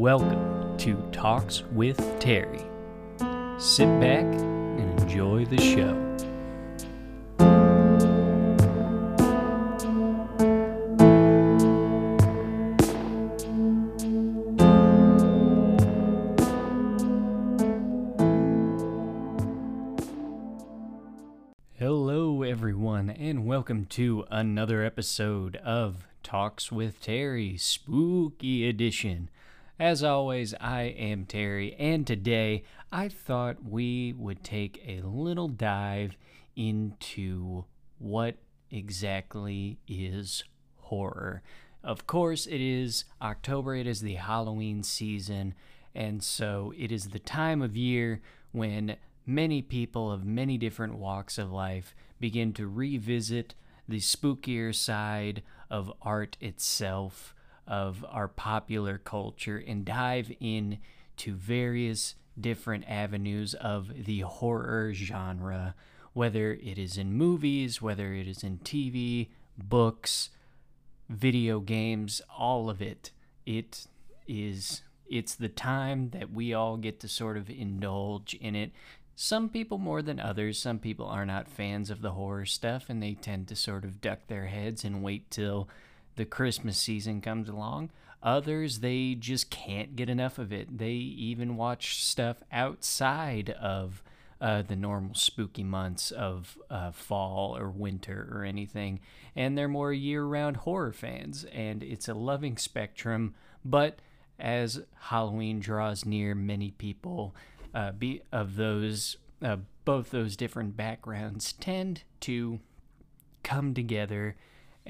Welcome to Talks with Terry. Sit back and enjoy the show. Hello, everyone, and welcome to another episode of Talks with Terry Spooky Edition. As always, I am Terry, and today I thought we would take a little dive into what exactly is horror. Of course, it is October, it is the Halloween season, and so it is the time of year when many people of many different walks of life begin to revisit the spookier side of art itself, of our popular culture, and dive in to various different avenues of the horror genre, whether it is in movies, whether it is in TV, books, video games, all of it. It is it's the time that we all get to sort of indulge in it. Some people more than others. Some people are not fans of the horror stuff and they tend to sort of duck their heads and wait till the Christmas season comes along. Others, they just can't get enough of it. They even watch stuff outside of uh, the normal spooky months of uh, fall or winter or anything. And they're more year round horror fans. And it's a loving spectrum. But as Halloween draws near, many people uh, be, of those, uh, both those different backgrounds tend to come together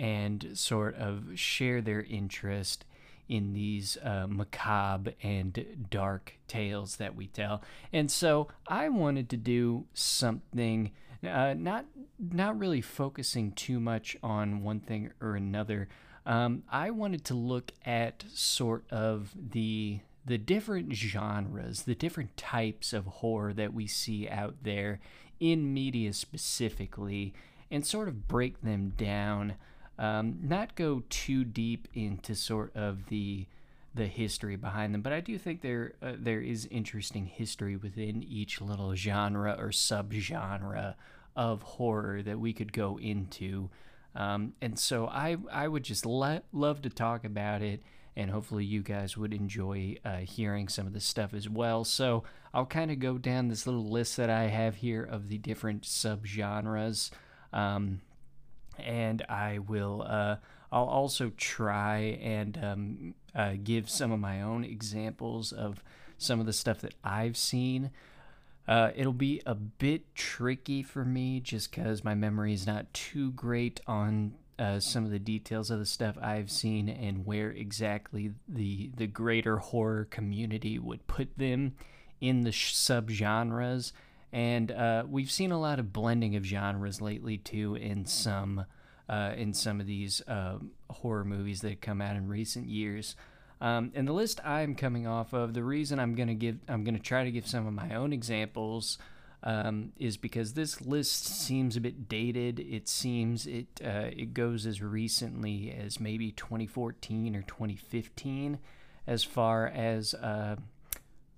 and sort of share their interest in these uh, macabre and dark tales that we tell. And so I wanted to do something uh, not not really focusing too much on one thing or another. Um, I wanted to look at sort of the the different genres, the different types of horror that we see out there in media specifically, and sort of break them down um, not go too deep into sort of the the history behind them, but I do think there uh, there is interesting history within each little genre or subgenre of horror that we could go into. Um, and so I I would just le- love to talk about it, and hopefully you guys would enjoy uh, hearing some of this stuff as well. So I'll kind of go down this little list that I have here of the different subgenres. Um, and I will. Uh, I'll also try and um, uh, give some of my own examples of some of the stuff that I've seen. Uh, it'll be a bit tricky for me just because my memory is not too great on uh, some of the details of the stuff I've seen and where exactly the the greater horror community would put them in the sh- subgenres. And uh, we've seen a lot of blending of genres lately too in some uh, in some of these uh, horror movies that have come out in recent years. Um, and the list I'm coming off of, the reason I'm gonna give, I'm gonna try to give some of my own examples, um, is because this list seems a bit dated. It seems it uh, it goes as recently as maybe 2014 or 2015, as far as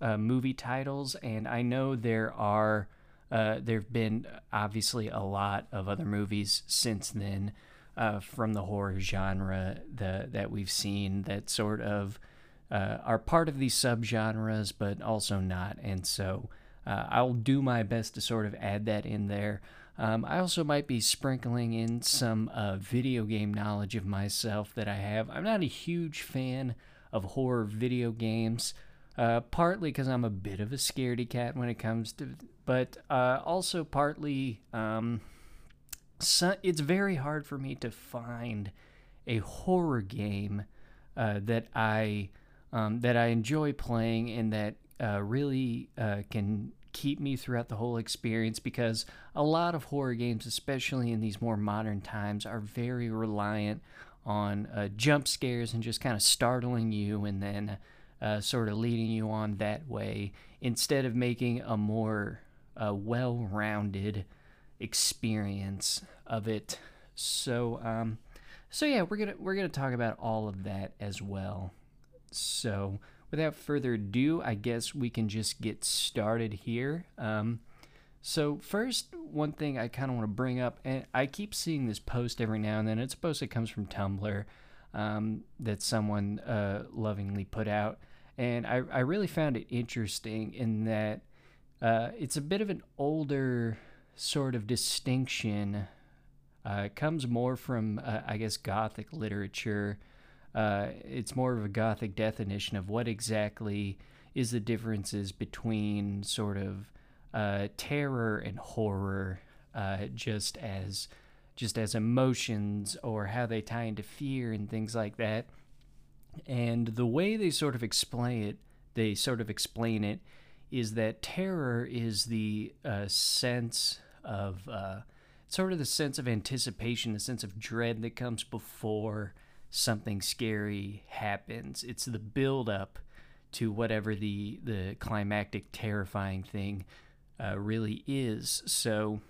uh, uh, movie titles. And I know there are uh, there have been obviously a lot of other movies since then uh, from the horror genre the, that we've seen that sort of uh, are part of these subgenres, but also not. And so uh, I'll do my best to sort of add that in there. Um, I also might be sprinkling in some uh, video game knowledge of myself that I have. I'm not a huge fan of horror video games. Uh, partly because I'm a bit of a scaredy cat when it comes to, but uh, also partly um, so, it's very hard for me to find a horror game uh, that I um, that I enjoy playing and that uh, really uh, can keep me throughout the whole experience because a lot of horror games, especially in these more modern times, are very reliant on jump scares and just kind of startling you and then uh, sort of leading you on that way instead of making a more uh, well rounded experience of it. So, um, so yeah, we're gonna we're gonna talk about all of that as well. So, without further ado, I guess we can just get started here. Um, so, first, one thing I kind of want to bring up, and I keep seeing this post every now and then. It's a post that comes from Tumblr um, that someone uh, lovingly put out. And I, I really found it interesting in that uh, it's a bit of an older sort of distinction. Uh, it comes more from, uh, I guess, Gothic literature. Uh, it's more of a Gothic definition of what exactly is the differences between sort of uh, terror and horror, just as just as emotions or how they tie into fear and things like that. And the way they sort of explain it, they sort of explain it, is that terror is the uh, sense of uh, sort of the sense of anticipation, the sense of dread that comes before something scary happens. It's the build up to whatever the the climactic, terrifying thing uh, really is. So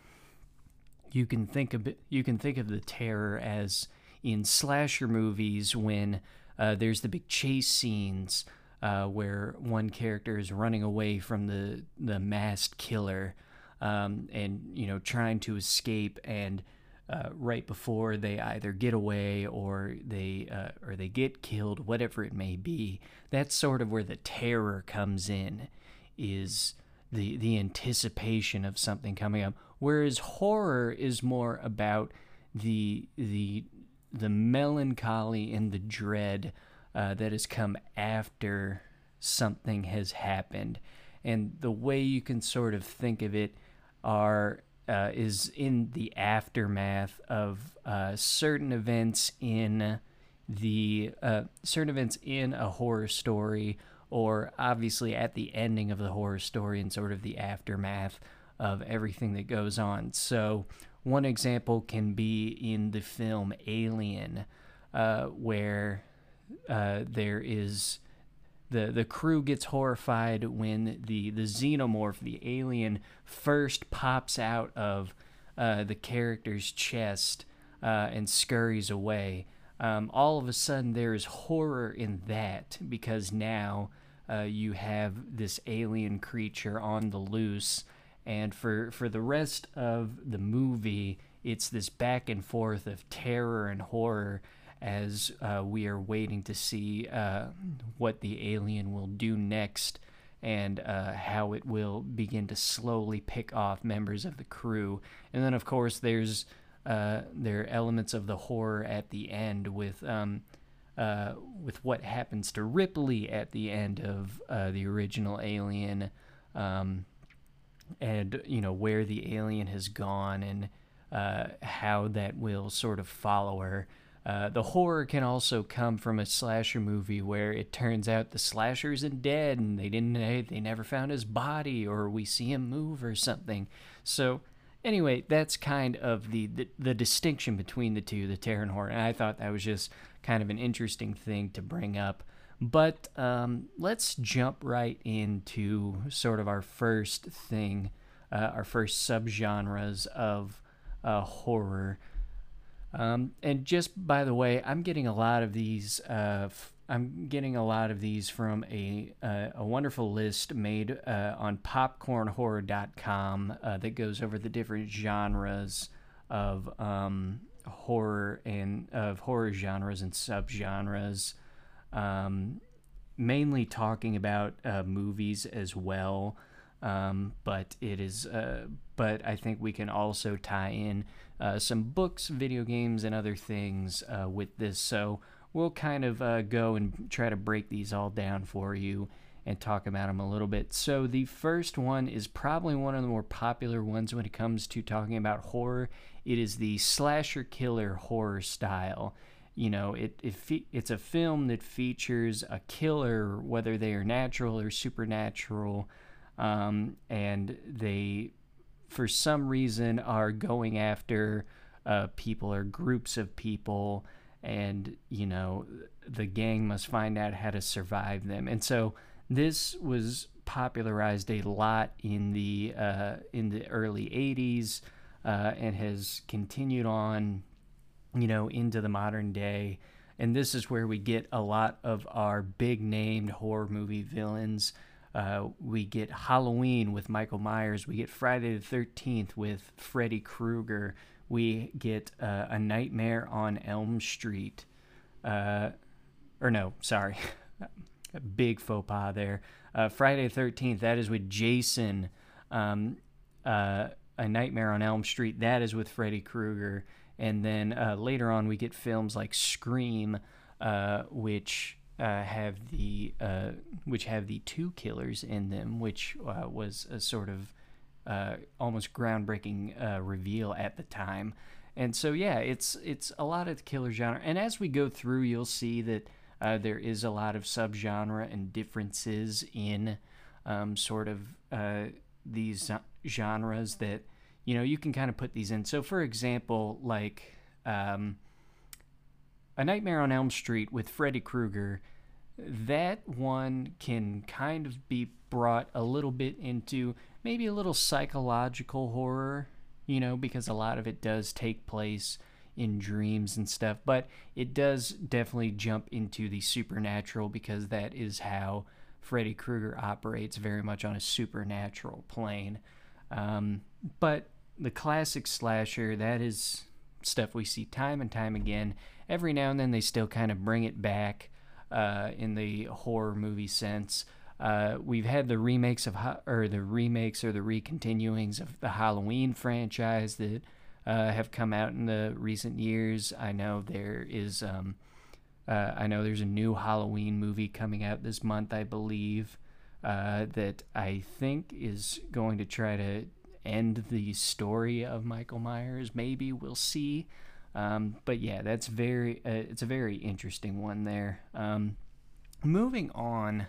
you can think of it, you can think of the terror as in slasher movies when uh, there's the big chase scenes uh, where one character is running away from the the masked killer um, and you know trying to escape and uh, right before they either get away or they uh, or they get killed whatever it may be that's sort of where the terror comes in is the the anticipation of something coming up. Whereas horror is more about the the the melancholy and the dread uh, that has come after something has happened and the way you can sort of think of it are uh, is in the aftermath of uh, certain events in the uh, certain events in a horror story or obviously at the ending of the horror story and sort of the aftermath of everything that goes on. So, one example can be in the film Alien, uh, where uh, there is the the crew gets horrified when the the xenomorph, the alien, first pops out of uh, the character's chest uh, and scurries away. Um, all of a sudden, there is horror in that because now uh, you have this alien creature on the loose and for for the rest of the movie it's this back and forth of terror and horror as uh, we are waiting to see uh, what the alien will do next and uh, how it will begin to slowly pick off members of the crew. And then, of course, there's uh, there are elements of the horror at the end with um, uh, with what happens to Ripley at the end of uh, the original Alien. Um, and you know where the alien has gone and uh, how that will sort of follow her. Uh, the horror can also come from a slasher movie where it turns out the slasher isn't dead and they didn't they never found his body or we see him move or something. So anyway, that's kind of the, the, the distinction between the two, the terror and horror. And I thought that was just kind of an interesting thing to bring up. But um, let's jump right into sort of our first thing, uh, our first subgenres of uh, horror. Um, and just by the way, I'm getting a lot of these. Uh, f- I'm getting a lot of these from a uh, a wonderful list made uh, on popcornhorror.com uh, that goes over the different genres of um, horror and of horror genres and subgenres um, mainly talking about uh, movies as well. Um, but it is, uh, but I think we can also tie in uh, some books, video games, and other things uh, with this. So we'll kind of uh, go and try to break these all down for you and talk about them a little bit. So the first one is probably one of the more popular ones when it comes to talking about horror. It is the slasher killer horror style you know it, it fe- it's a film that features a killer whether they are natural or supernatural um, and they for some reason are going after uh, people or groups of people and you know the gang must find out how to survive them. And so this was popularized a lot in the uh, in the early 80s uh, and has continued on you know, into the modern day. and this is where we get a lot of our big named horror movie villains. Uh, we get Halloween with Michael Myers. We get Friday the 13th with Freddy Krueger. We get uh, A Nightmare on Elm Street. Uh, or no, sorry. big faux pas there. Uh, Friday the 13th, that is with Jason. Um, uh, a Nightmare on Elm Street, that is with Freddy Krueger. And then uh, later on, we get films like Scream, which uh, have the uh, which have the two killers in them, which uh, was a sort of uh, almost groundbreaking uh, reveal at the time. And so, yeah, it's it's a lot of the killer genre. And as we go through, you'll see that uh, there is a lot of subgenre and differences in um, sort of these genres that you know you can kind of put these in. So, for example, like. Um, a Nightmare on Elm Street with Freddy Krueger that one can kind of be brought a little bit into maybe a little psychological horror, you know, because a lot of it does take place in dreams and stuff, but it does definitely jump into the supernatural because that is how Freddy Krueger operates very much on a supernatural plane. Um, but the classic slasher, that is stuff we see time and time again. Every now and then they still kind of bring it back uh, in the horror movie sense. Uh, we've had the remakes of or the remakes or the recontinuings of the Halloween franchise that uh, have come out in the recent years. I know there is um, uh, I know there's a new Halloween movie coming out this month, I believe, uh, that I think is going to try to end the story of Michael Myers. Maybe we'll see. Um, but yeah, that's very uh, it's a very interesting one there. Um, moving on,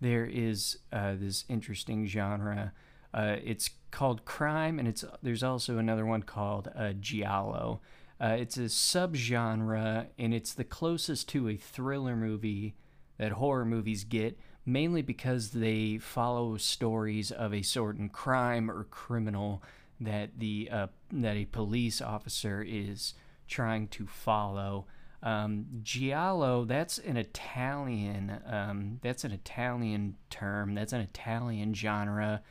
there is uh, this interesting genre. Uh, it's called crime, and it's there's also another one called uh, giallo. Uh, it's a subgenre, and it's the closest to a thriller movie that horror movies get, mainly because they follow stories of a certain crime or criminal that the uh, that a police officer is trying to follow. Um, giallo, that's an Italian. Um, that's an Italian term. That's an Italian genre.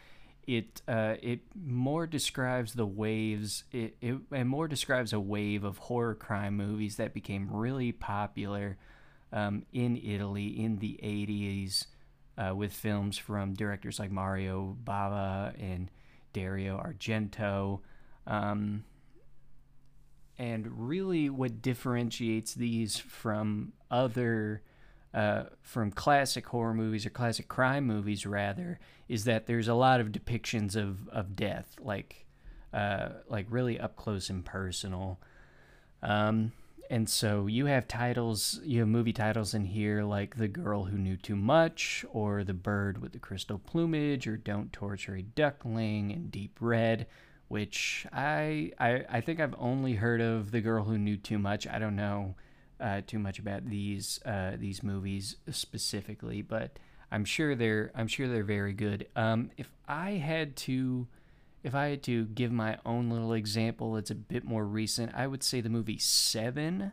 It uh, it more describes the waves. It, it it more describes a wave of horror crime movies that became really popular um, in Italy in the '80s, uh, with films from directors like Mario Bava and Dario Argento. Um, and really, what differentiates these from other, uh, from classic horror movies or classic crime movies, rather, is that there's a lot of depictions of, of death, like, uh, like really up close and personal. Um, and so you have titles, you have movie titles in here like The Girl Who Knew Too Much, or The Bird with the Crystal Plumage, or Don't Torture a Duckling, and Deep Red, which I, I, I think I've only heard of The Girl Who Knew Too Much. I don't know uh, too much about these uh, these movies specifically, but I'm sure they're I'm sure they're very good. Um, if I had to if I had to give my own little example, it's a bit more recent. I would say the movie Seven,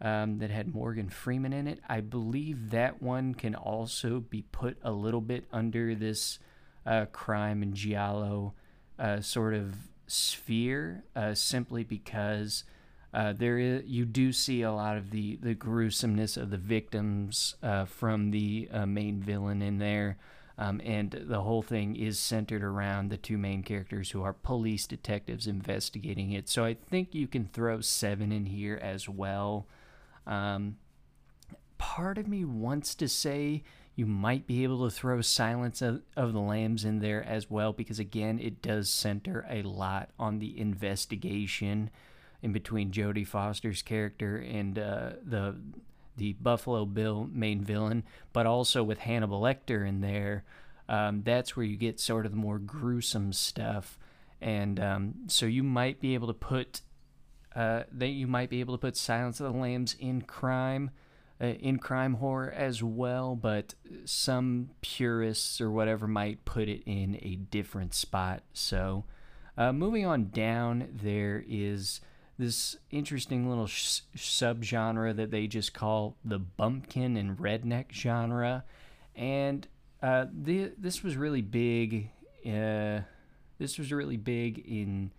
um, that had Morgan Freeman in it. I believe that one can also be put a little bit under this uh, crime and giallo uh, sort of sphere, uh, simply because uh, there is you do see a lot of the the gruesomeness of the victims uh, from the uh, main villain in there. Um, and the whole thing is centered around the two main characters who are police detectives investigating it. So I think you can throw Seven in here as well. Um, part of me wants to say you might be able to throw Silence of, of, the Lambs in there as well, because again, it does center a lot on the investigation in between Jodie Foster's character and uh, the the Buffalo Bill main villain, but also with Hannibal Lecter in there. Um, that's where you get sort of the more gruesome stuff, and um, so you might be able to put uh, that you might be able to put Silence of the Lambs in crime, uh, in crime horror as well, but some purists or whatever might put it in a different spot. So, uh, moving on down, there is this interesting little sh- subgenre that they just call the bumpkin and redneck genre, and uh, the, this was really big. Uh, this was really big in.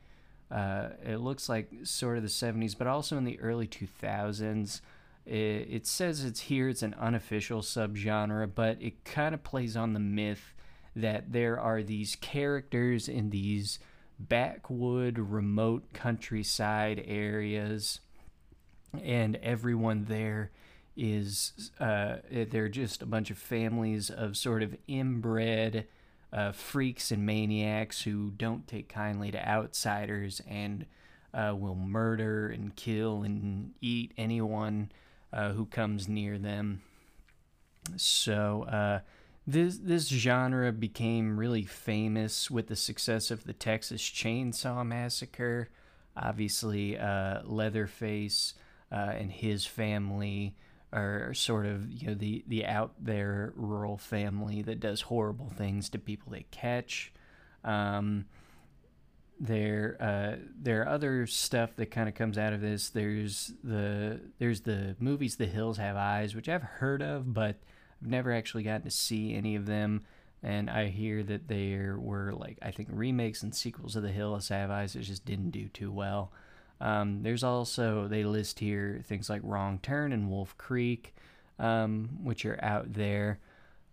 Uh, it looks like sort of the 70s, but also in the early 2000s. It, it says it's here, it's an unofficial subgenre, but it kind of plays on the myth that there are these characters in these backwood, remote countryside areas, and everyone there is uh, they're just a bunch of families of sort of inbred uh, freaks and maniacs who don't take kindly to outsiders and uh, will murder and kill and eat anyone uh, who comes near them. So uh, this this genre became really famous with the success of the Texas Chainsaw Massacre. Obviously, uh, Leatherface uh, and his family are sort of you know the the out there rural family that does horrible things to people they catch. Um, there uh, there are other stuff that kind of comes out of this. There's the there's the movies The Hills Have Eyes, which I've heard of, but never actually gotten to see any of them. And I hear that there were like I think remakes and sequels of The Hills Have Eyes that just didn't do too well. Um, there's also they list here things like Wrong Turn and Wolf Creek, um, which are out there.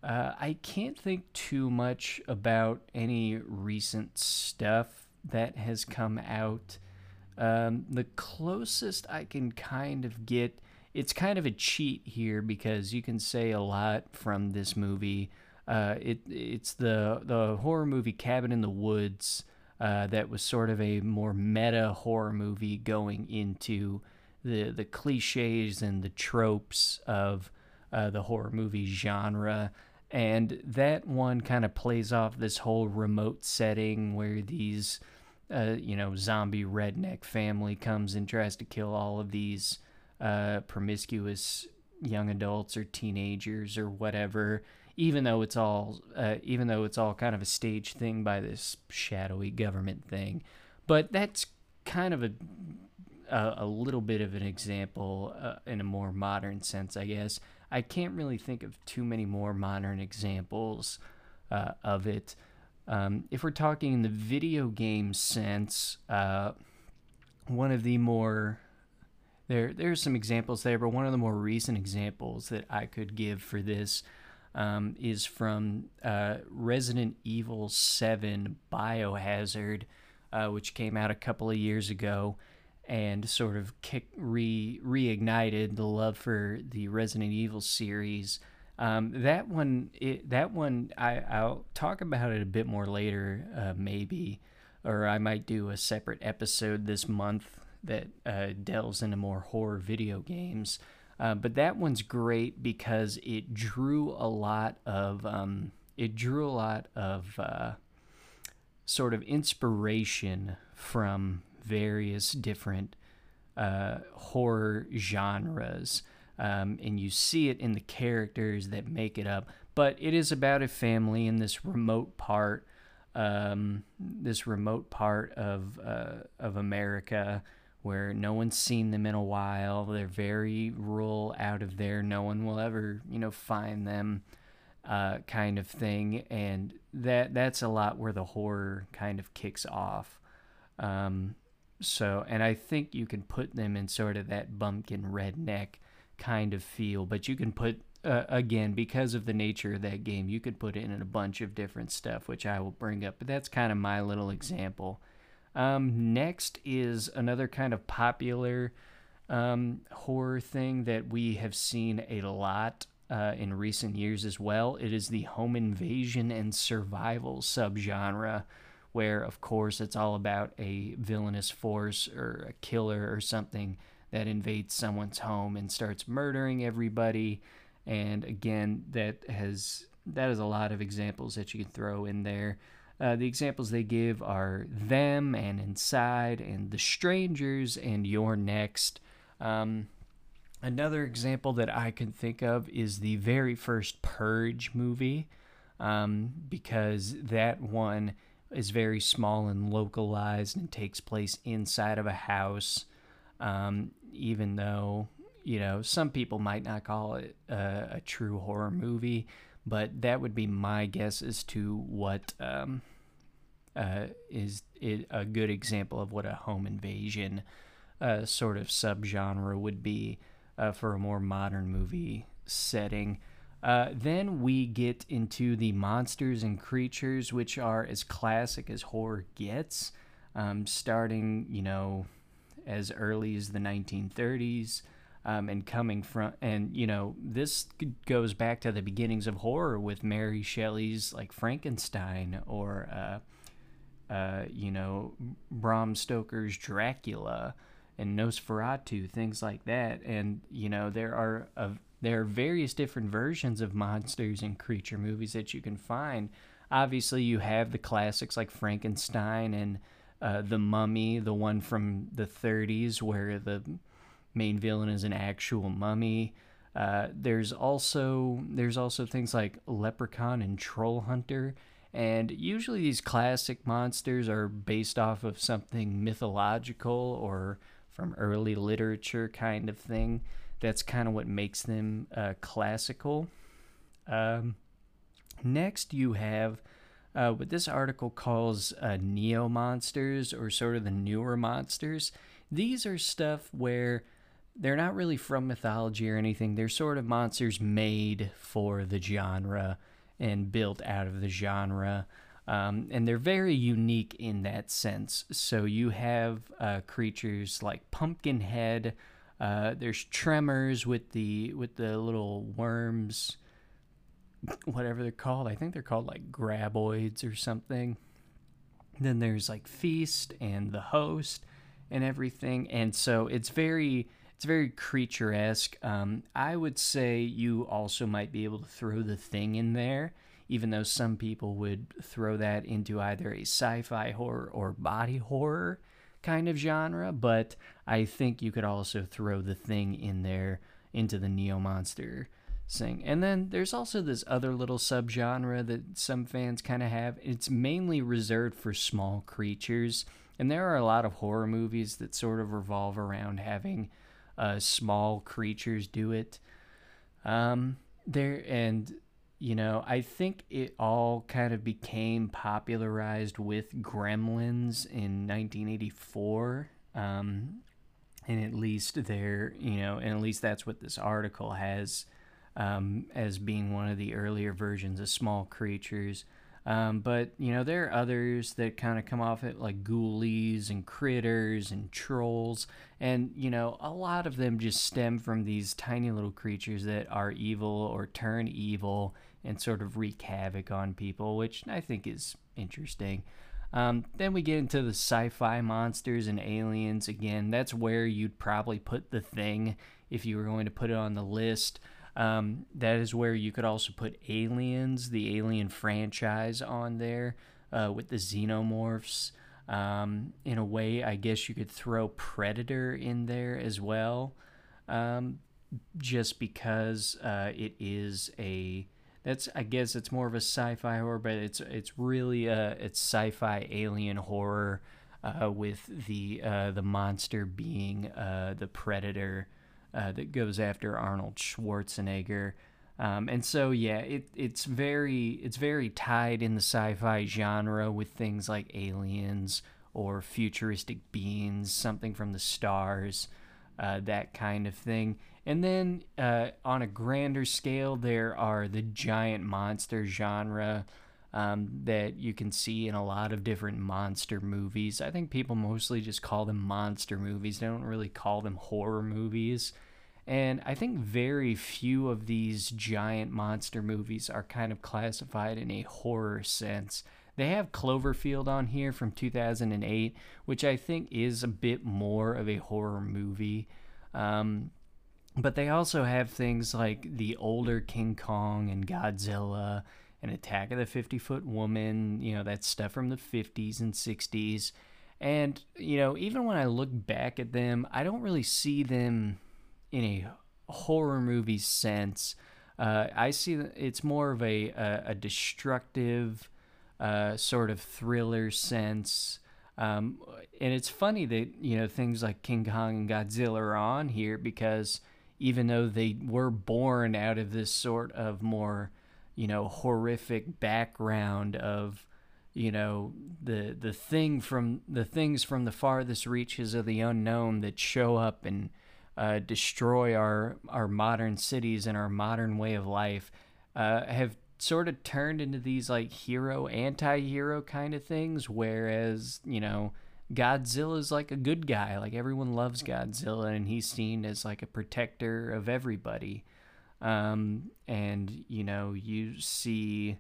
Uh, I can't think too much about any recent stuff that has come out. Um, the closest I can kind of get it's kind of a cheat here because you can say a lot from this movie. Uh, it it's the the horror movie Cabin in the Woods uh, that was sort of a more meta horror movie going into the the cliches and the tropes of uh, the horror movie genre. And that one kind of plays off this whole remote setting where these, uh, you know, zombie redneck family comes and tries to kill all of these uh, promiscuous young adults or teenagers or whatever even though it's all uh, even though it's all kind of a stage thing by this shadowy government thing. But that's kind of a a, a little bit of an example uh, in a more modern sense i guess. I can't really think of too many more modern examples uh, of it. Um, if we're talking in the video game sense uh, one of the more there there are some examples there, but one of the more recent examples that I could give for this um, is from uh, Resident Evil 7 Biohazard, uh, which came out a couple of years ago and sort of kick, re reignited the love for the Resident Evil series. Um, that one, it, that one, I, I'll talk about it a bit more later, uh, maybe, or I might do a separate episode this month that uh, delves into more horror video games. Uh, but that one's great because it drew a lot of um, it drew a lot of uh, sort of inspiration from various different uh, horror genres. Um, and you see it in the characters that make it up. But it is about a family in this remote part, um, this remote part of uh, of America where no one's seen them in a while. They're very rural, out of there. No one will ever, you know, find them, uh, kind of thing. And that that's a lot where the horror kind of kicks off. Um, so, and I think you can put them in sort of that bumpkin redneck kind of feel, but you can put uh, again because of the nature of that game, you could put it in a bunch of different stuff, which I will bring up. But that's kind of my little example. Um, next is another kind of popular um, horror thing that we have seen a lot uh, in recent years as well. It is the home invasion and survival subgenre, where, of course, it's all about a villainous force or a killer or something that invades someone's home and starts murdering everybody. And again, that has that is a lot of examples that you can throw in there. Uh, the examples they give are them and inside and the strangers and You're Next. Um, another example that I can think of is the very first Purge movie, um, because that one is very small and localized and takes place inside of a house. Um, even though you know some people might not call it a, a, true horror movie, but that would be my guess as to what um, uh, is a good example of what a home invasion uh, sort of subgenre would be uh, for a more modern movie setting. Uh, then we get into the monsters and creatures, which are as classic as horror gets, um, starting, you know, as early as the 1930s. Um, and coming from, and you know, this goes back to the beginnings of horror with Mary Shelley's like Frankenstein or, uh, uh, you know, Bram Stoker's Dracula and Nosferatu, things like that. And you know, there are a there are various different versions of monsters and creature movies that you can find. Obviously, you have the classics like Frankenstein and uh, The Mummy, the one from the 30s where the main villain is an actual mummy. Uh, there's also there's also things like Leprechaun and Troll Hunter, and usually these classic monsters are based off of something mythological or from early literature kind of thing that's kind of what makes them uh, classical. Um, next, you have uh, what this article calls uh, neo monsters, or sort of the newer monsters. These are stuff where they're not really from mythology or anything. They're sort of monsters made for the genre and built out of the genre. Um, and they're very unique in that sense. So you have uh, creatures like Pumpkinhead, uh, there's tremors with the with the little worms, whatever they're called. I think they're called like graboids or something. Then there's like feast and the host and everything, and so it's very it's very creature esque. Um, I would say you also might be able to throw the thing in there, even though some people would throw that into either a sci fi horror or body horror kind of genre, but I think you could also throw the thing in there into the Neo Monster thing. And then there's also this other little subgenre that some fans kind of have. It's mainly reserved for small creatures. And there are a lot of horror movies that sort of revolve around having uh, small creatures do it. Um, there and you know, I think it all kind of became popularized with Gremlins in 1984. Um, and at least there, you know, and at least that's what this article has um, as being one of the earlier versions of small creatures. Um, but you know, there are others that kind of come off it like ghoulies and critters and trolls, and you know, a lot of them just stem from these tiny little creatures that are evil or turn evil and sort of wreak havoc on people, which I think is interesting. Um, then we get into the sci fi monsters and aliens. Again, that's where you'd probably put the thing if you were going to put it on the list. Um, that is where you could also put Aliens, the Alien franchise, on there uh, with the xenomorphs. Um, in a way, I guess you could throw Predator in there as well, um, just because uh, it is a that's I guess it's more of a sci-fi horror, but it's it's really a it's sci-fi alien horror uh, with the uh, the monster being uh, the predator uh, that goes after Arnold Schwarzenegger. Um, and so yeah, it it's very it's very tied in the sci-fi genre with things like aliens or futuristic beings, something from the stars, uh, that kind of thing. And then uh, on a grander scale, there are the giant monster genre um, that you can see in a lot of different monster movies. I think people mostly just call them monster movies, they don't really call them horror movies. And I think very few of these giant monster movies are kind of classified in a horror sense. They have Cloverfield on here from 2008, which I think is a bit more of a horror movie. Um, but they also have things like the older King Kong and Godzilla and Attack of the 50 Foot Woman, you know, that stuff from the 50s and 60s. And, you know, even when I look back at them, I don't really see them in a horror movie sense. Uh, I see it's more of a, a, a destructive uh, sort of thriller sense. Um, and it's funny that you know things like King Kong and Godzilla are on here because even though they were born out of this sort of more you know horrific background of you know the the thing from the things from the farthest reaches of the unknown that show up and uh, destroy our our modern cities and our modern way of life uh, have sort of turned into these like hero anti-hero kind of things whereas you know Godzilla is like a good guy like everyone loves Godzilla and he's seen as like a protector of everybody um, and you know you see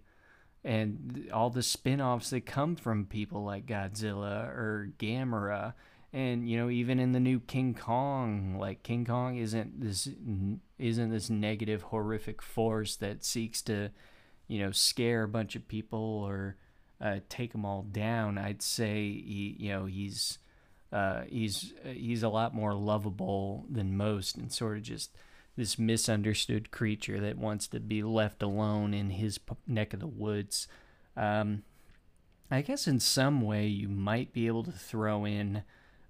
and all the spin-offs that come from people like Godzilla or Gamera. And you know even in the new King Kong like King Kong isn't this isn't this negative horrific force that seeks to you know scare a bunch of people or uh, take them all down. I'd say he you know he's uh, he's he's a lot more lovable than most and sort of just this misunderstood creature that wants to be left alone in his neck of the woods. Um, I guess in some way you might be able to throw in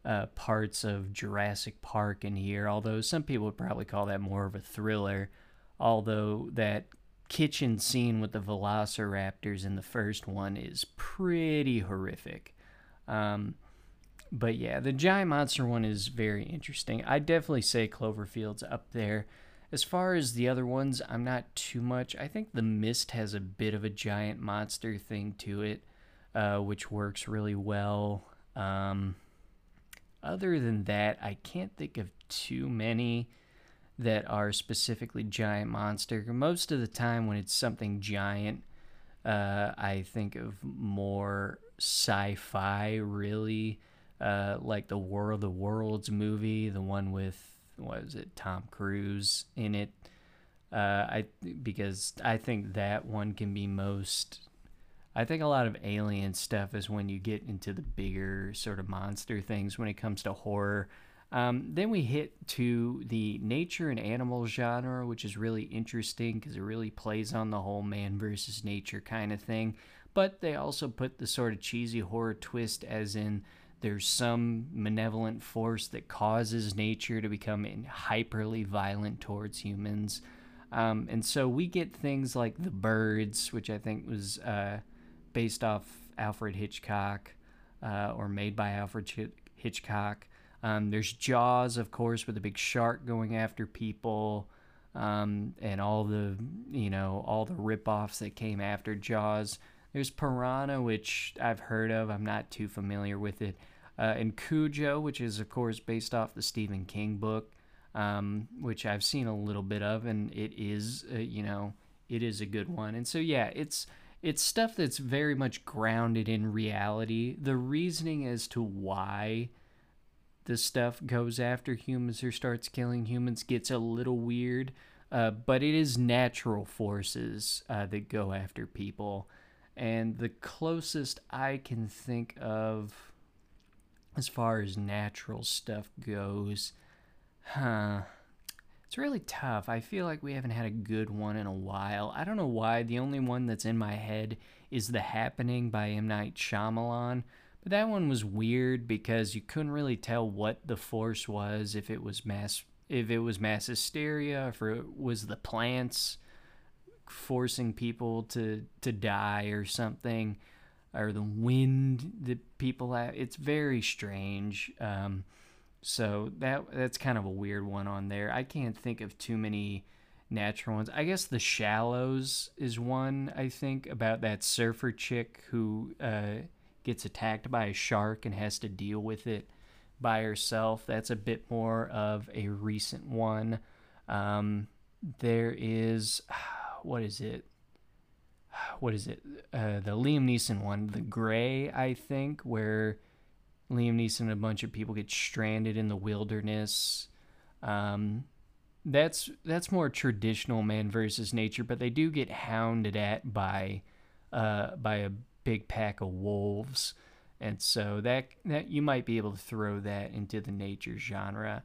uh, parts of Jurassic Park in here, although some people would probably call that more of a thriller. Although that kitchen scene with the velociraptors in the first one is pretty horrific. Um, but yeah, the giant monster one is very interesting. I definitely say Cloverfield's up there. As far as the other ones, I'm not too much. I think The Mist has a bit of a giant monster thing to it, uh, which works really well. Um, other than that, I can't think of too many that are specifically giant monster. Most of the time, when it's something giant, uh, I think of more sci fi, really uh, like the War of the Worlds movie, the one with what was it, Tom Cruise in it. Uh, I because I think that one can be most. I think a lot of alien stuff is when you get into the bigger sort of monster things when it comes to horror. Um, then we hit to the nature and animal genre, which is really interesting because it really plays on the whole man versus nature kind of thing. But they also put the sort of cheesy horror twist, as in there's some malevolent force that causes nature to become hyperly violent towards humans. Um, and so we get things like The Birds, which I think was uh, based off Alfred Hitchcock uh, or made by Alfred Hitchcock. Um, there's Jaws, of course, with a big shark going after people. Um, and all the you know all the ripoffs that came after Jaws. There's Piranha, which I've heard of. I'm not too familiar with it uh, and Cujo, which is of course based off the Stephen King book, um, which I've seen a little bit of, and it is uh, you know it is a good one. And so yeah, it's it's stuff that's very much grounded in reality. The reasoning as to why the stuff goes after humans or starts killing humans gets a little weird, uh, but it is natural forces uh, that go after people. And the closest I can think of as far as natural stuff goes, huh? It's really tough. I feel like we haven't had a good one in a while. I don't know why. The only one that's in my head is The Happening by M. Night Shyamalan. But that one was weird because you couldn't really tell what the force was, if it was mass if it was mass hysteria, if it was the plants forcing people to to die or something or the wind that people have. It's very strange. Um, so that that's kind of a weird one on there. I can't think of too many natural ones. I guess The Shallows is one I think about that surfer chick who uh, gets attacked by a shark and has to deal with it by herself. That's a bit more of a recent one. Um, there is what is it? What is it? Uh, the Liam Neeson one, The Grey, I think, where Liam Neeson and a bunch of people get stranded in the wilderness. Um, that's that's more traditional man versus nature, but they do get hounded at by uh, by a big pack of wolves, and so that that you might be able to throw that into the nature genre.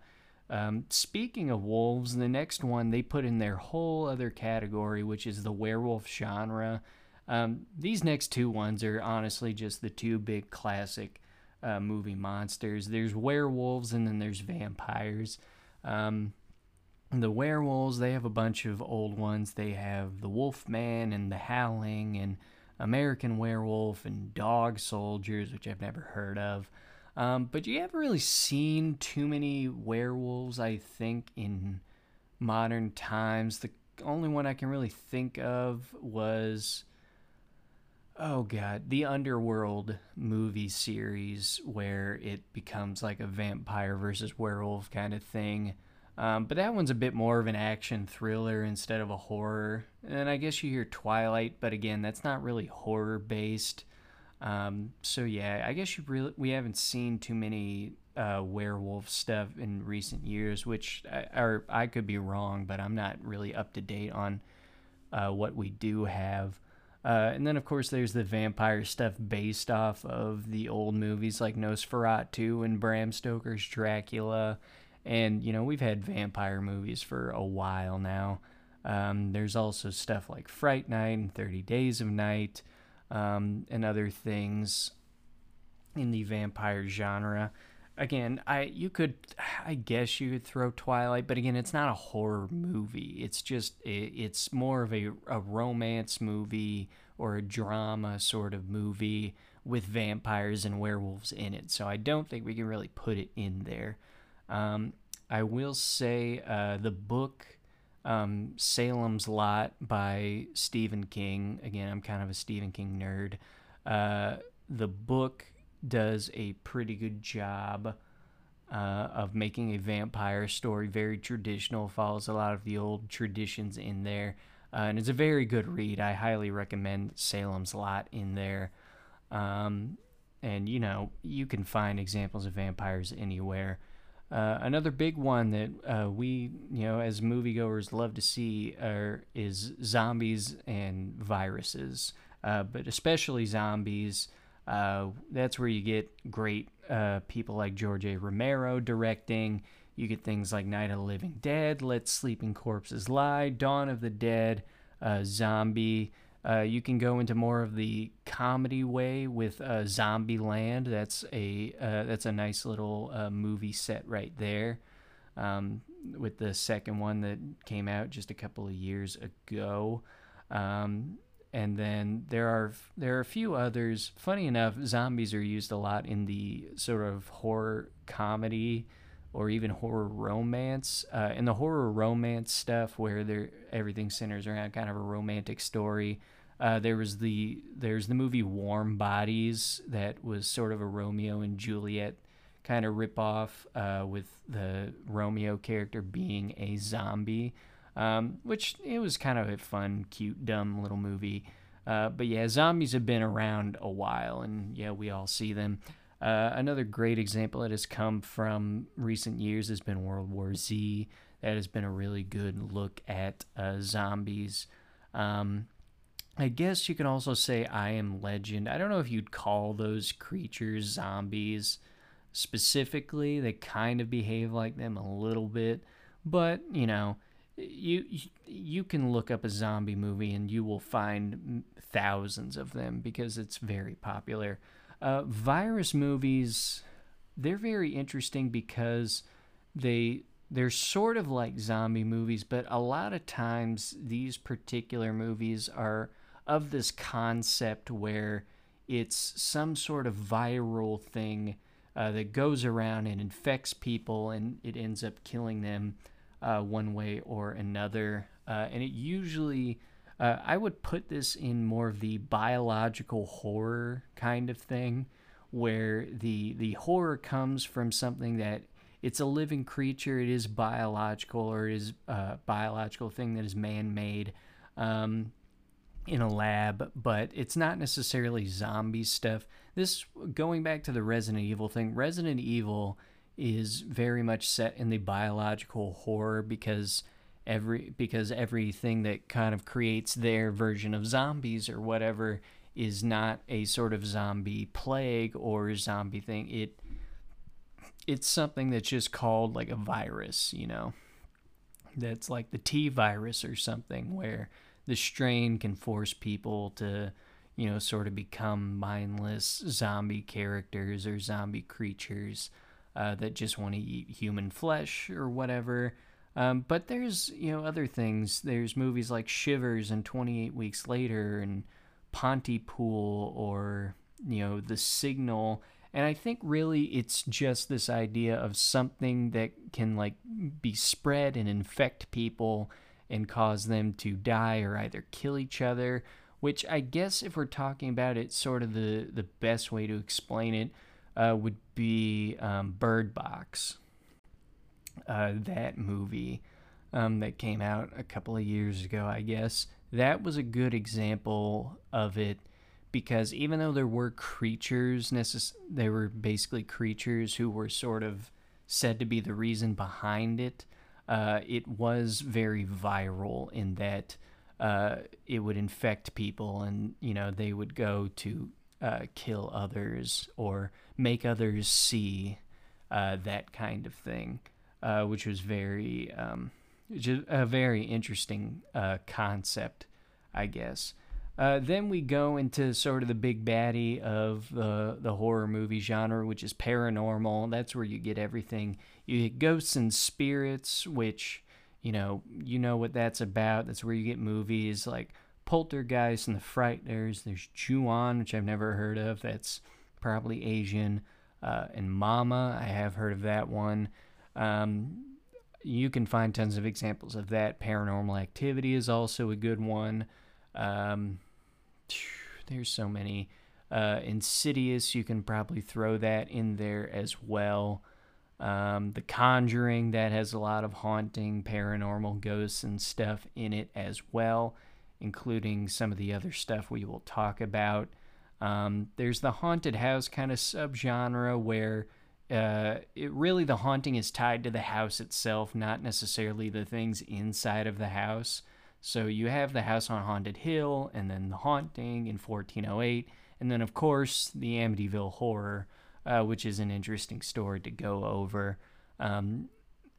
Um, speaking of wolves, the next one they put in their whole other category, which is the werewolf genre. Um, these next two ones are honestly just the two big classic uh, movie monsters. There's werewolves and then there's vampires. Um, the werewolves, they have a bunch of old ones. They have the Wolfman and the Howling and American Werewolf and Dog Soldiers, which I've never heard of. Um, but you haven't really seen too many werewolves, I think, in modern times. The only one I can really think of was oh god, the Underworld movie series where it becomes like a vampire versus werewolf kind of thing. Um, but that one's a bit more of an action thriller instead of a horror. And I guess you hear Twilight, but again, that's not really horror based. Um, so yeah, I guess you really we haven't seen too many uh, werewolf stuff in recent years, which I, or I could be wrong, but I'm not really up to date on uh, what we do have. Uh, and then, of course, there's the vampire stuff based off of the old movies like Nosferatu and Bram Stoker's Dracula. And, you know, we've had vampire movies for a while now. Um, there's also stuff like Fright Night and 30 Days of Night um, and other things in the vampire genre again, I you could, I guess you could throw Twilight, but again, it's not a horror movie. It's just it, it's more of a a romance movie or a drama sort of movie with vampires and werewolves in it. So I don't think we can really put it in there. Um, I will say uh, the book um, Salem's Lot by Stephen King. Again, I'm kind of a Stephen King nerd. Uh, the book does a pretty good job uh, of making a vampire story very traditional, follows a lot of the old traditions in there. Uh, and it's a very good read. I highly recommend Salem's Lot in there. Um, and, you know, you can find examples of vampires anywhere. Uh, another big one that uh, we, you know, as moviegoers love to see are, is zombies and viruses, uh, but especially zombies. Uh, that's where you get great uh, people like George A. Romero directing. You get things like Night of the Living Dead, Let Sleeping Corpses Lie, Dawn of the Dead, Zombie. Uh, you can go into more of the comedy way with uh, Zombieland. That's a uh, that's a nice little uh, movie set right there. Um, with the second one that came out just a couple of years ago. Um, and then there are there are a few others. Funny enough, zombies are used a lot in the sort of horror comedy or even horror romance. Uh, in the horror romance stuff, where there everything centers around kind of a romantic story. Uh, there was the there's the movie Warm Bodies that was sort of a Romeo and Juliet kind of ripoff uh, with the Romeo character being a zombie um, which it was kind of a fun, cute, dumb little movie. Uh, but yeah, zombies have been around a while, and yeah, we all see them. Uh, another great example that has come from recent years has been World War Z. That has been a really good look at uh, zombies. Um, I guess you can also say I Am Legend. I don't know if you'd call those creatures zombies specifically. They kind of behave like them a little bit, but you know, you you can look up a zombie movie and you will find thousands of them because it's very popular. Uh, virus movies, they're very interesting because they they're sort of like zombie movies, but a lot of times these particular movies are of this concept where it's some sort of viral thing uh, that goes around and infects people and it ends up killing them uh, one way or another. Uh, and it usually, uh, I would put this in more of the biological horror kind of thing, where the the horror comes from something that it's a living creature, it is biological, or it is a biological thing that is man made. Um, in a lab, but it's not necessarily zombie stuff. This going back to the Resident Evil thing, Resident Evil is very much set in the biological horror because every because everything that kind of creates their version of zombies or whatever is not a sort of zombie plague or zombie thing it it's something that's just called like a virus you know that's like the T virus or something where the strain can force people to you know, sort of become mindless zombie characters or zombie creatures uh, that just want to eat human flesh or whatever. Um, but there's, you know, other things. There's movies like Shivers and 28 Weeks Later and Pontypool or, you know, The Signal. And I think really it's just this idea of something that can, like, be spread and infect people and cause them to die or either kill each other which I guess if we're talking about it, sort of the, the best way to explain it uh, would be um, Bird Box. Uh, that movie um, that came out a couple of years ago, I guess. That was a good example of it because even though there were creatures, necess- they were basically creatures who were sort of said to be the reason behind it, uh, it was very viral in that uh, it would infect people and you know they would go to uh, kill others or make others see uh, that kind of thing, uh, which was very um, just a very interesting uh, concept, I guess. Uh, then we go into sort of the big baddie of the the horror movie genre, which is paranormal. That's where you get everything. You get ghosts and spirits, which you know, you know what that's about. That's where you get movies like Poltergeist and The Frighteners. There's Ju-on, which I've never heard of. That's probably Asian. Uh, and Mama, I have heard of that one. Um, you can find tons of examples of that. Paranormal Activity is also a good one. Um, there's so many. Uh, Insidious, you can probably throw that in there as well. Um, the Conjuring, that has a lot of haunting, paranormal ghosts and stuff in it as well, including some of the other stuff we will talk about. Um, there's the haunted house kind of subgenre where uh, it really the haunting is tied to the house itself, not necessarily the things inside of the house. So you have the house on Haunted Hill, and then the haunting in 1408, and then of course the Amityville horror uh, which is an interesting story to go over. Um,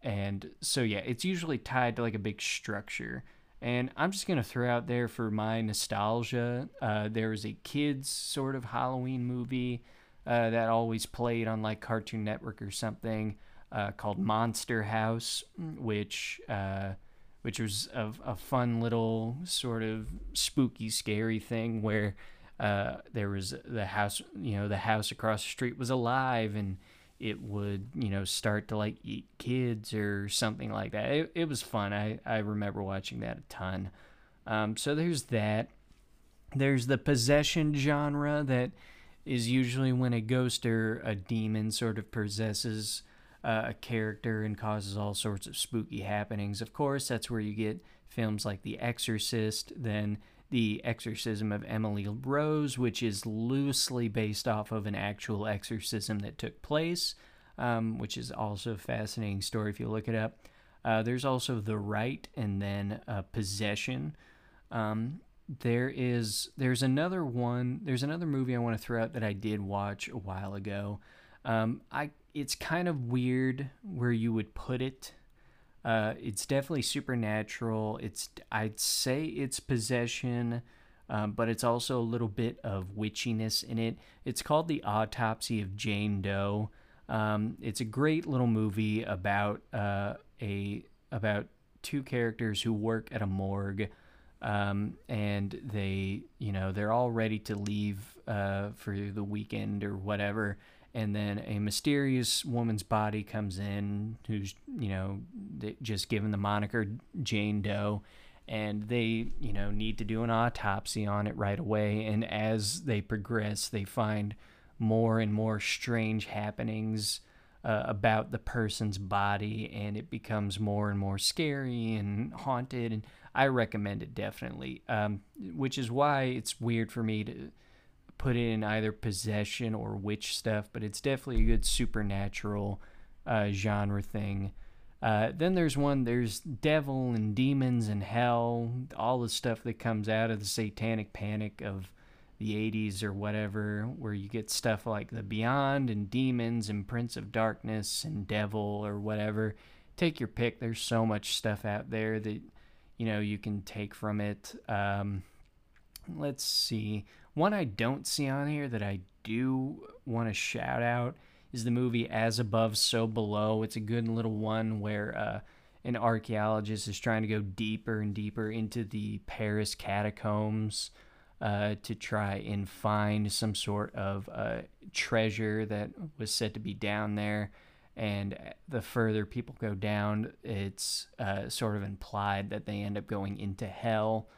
and so, yeah, it's usually tied to like a big structure. And I'm just to throw out there for my nostalgia uh, there was a kids sort of Halloween movie uh, that always played on like Cartoon Network or something uh, called Monster House, which. Uh, which was a, a fun little sort of spooky, scary thing where uh, there was the house, you know, the house across the street was alive and it would, you know, start to like eat kids or something like that. It, it was fun. I, I remember watching that a ton. Um, so there's that. There's the possession genre that is usually when a ghost or a demon sort of possesses uh, a character and causes all sorts of spooky happenings. Of course, that's where you get films like The Exorcist. Then the Exorcism of Emily Rose, which is loosely based off of an actual exorcism that took place, um, which is also a fascinating story if you look it up. Uh, there's also The Rite and then uh, Possession. Um, there is there's another one. There's another movie I want to throw out that I did watch a while ago. Um, I it's kind of weird where you would put it uh, it's definitely supernatural. It's I'd say it's possession, um, but it's also a little bit of witchiness in it. It's called The Autopsy of Jane Doe. Um, it's a great little movie about uh, a about two characters who work at a morgue. Um, and they, you know, they're all ready to leave uh, for the weekend or whatever. And then a mysterious woman's body comes in who's you know just given the moniker Jane Doe. And they you know need to do an autopsy on it right away. And as they progress they find more and more strange happenings uh, about the person's body and it becomes more and more scary and haunted and I recommend it definitely um, which is why it's weird for me to put it in either possession or witch stuff, but it's definitely a good supernatural uh, genre thing. Uh, then there's one, there's devil and demons and hell, all the stuff that comes out of the satanic panic of the 80s or whatever, where you get stuff like the Beyond and demons and Prince of Darkness and devil or whatever. Take your pick. There's so much stuff out there that, you know, you can take from it. Um, let's see. One I don't see on here that I do want to shout out is the movie As Above, So Below. It's a good little one where uh, an archaeologist is trying to go deeper and deeper into the Paris catacombs uh, to try and find some sort of uh, treasure that was said to be down there. And the further people go down, it's uh, sort of implied that they end up going into hell,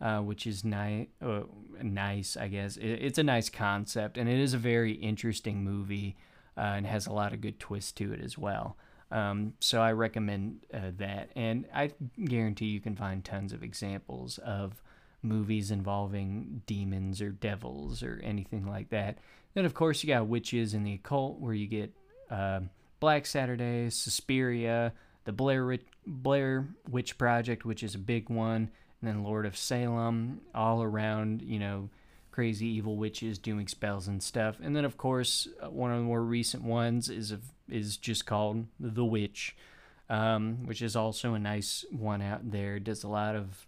uh, which is ni- uh, nice, I guess. It, it's a nice concept, and it is a very interesting movie uh, and has a lot of good twists to it as well. Um, so I recommend uh, that, and I guarantee you can find tons of examples of movies involving demons or devils or anything like that. Then, of course, you got witches and the occult, where you get uh, Black Saturday, Suspiria, the Blair Blair Witch Project, which is a big one, and then Lord of Salem, all around, you know, crazy evil witches doing spells and stuff. And then, of course, uh, one of the more recent ones is a, is just called The Witch, um, which is also a nice one out there. Does a lot of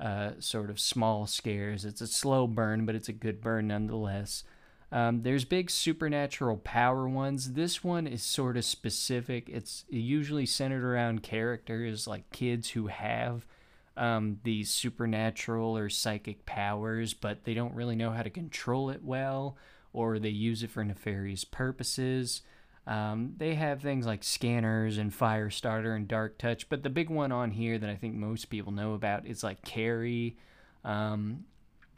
uh, sort of small scares. It's a slow burn, but it's a good burn nonetheless. Um, there's big supernatural power ones. This one is sort of specific. It's usually centered around characters like kids who have um, these supernatural or psychic powers, but they don't really know how to control it well, or they use it for nefarious purposes. Um, they have things like scanners and Firestarter and Dark Touch, but the big one on here that I think most people know about is like Carrie, um,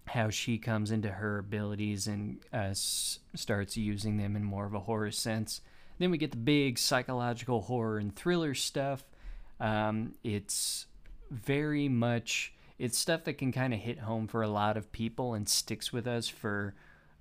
how she comes into her abilities and uh, s- starts using them in more of a horror sense. Then we get the big psychological horror and thriller stuff. Um, it's very much it's stuff that can kind of hit home for a lot of people and sticks with us for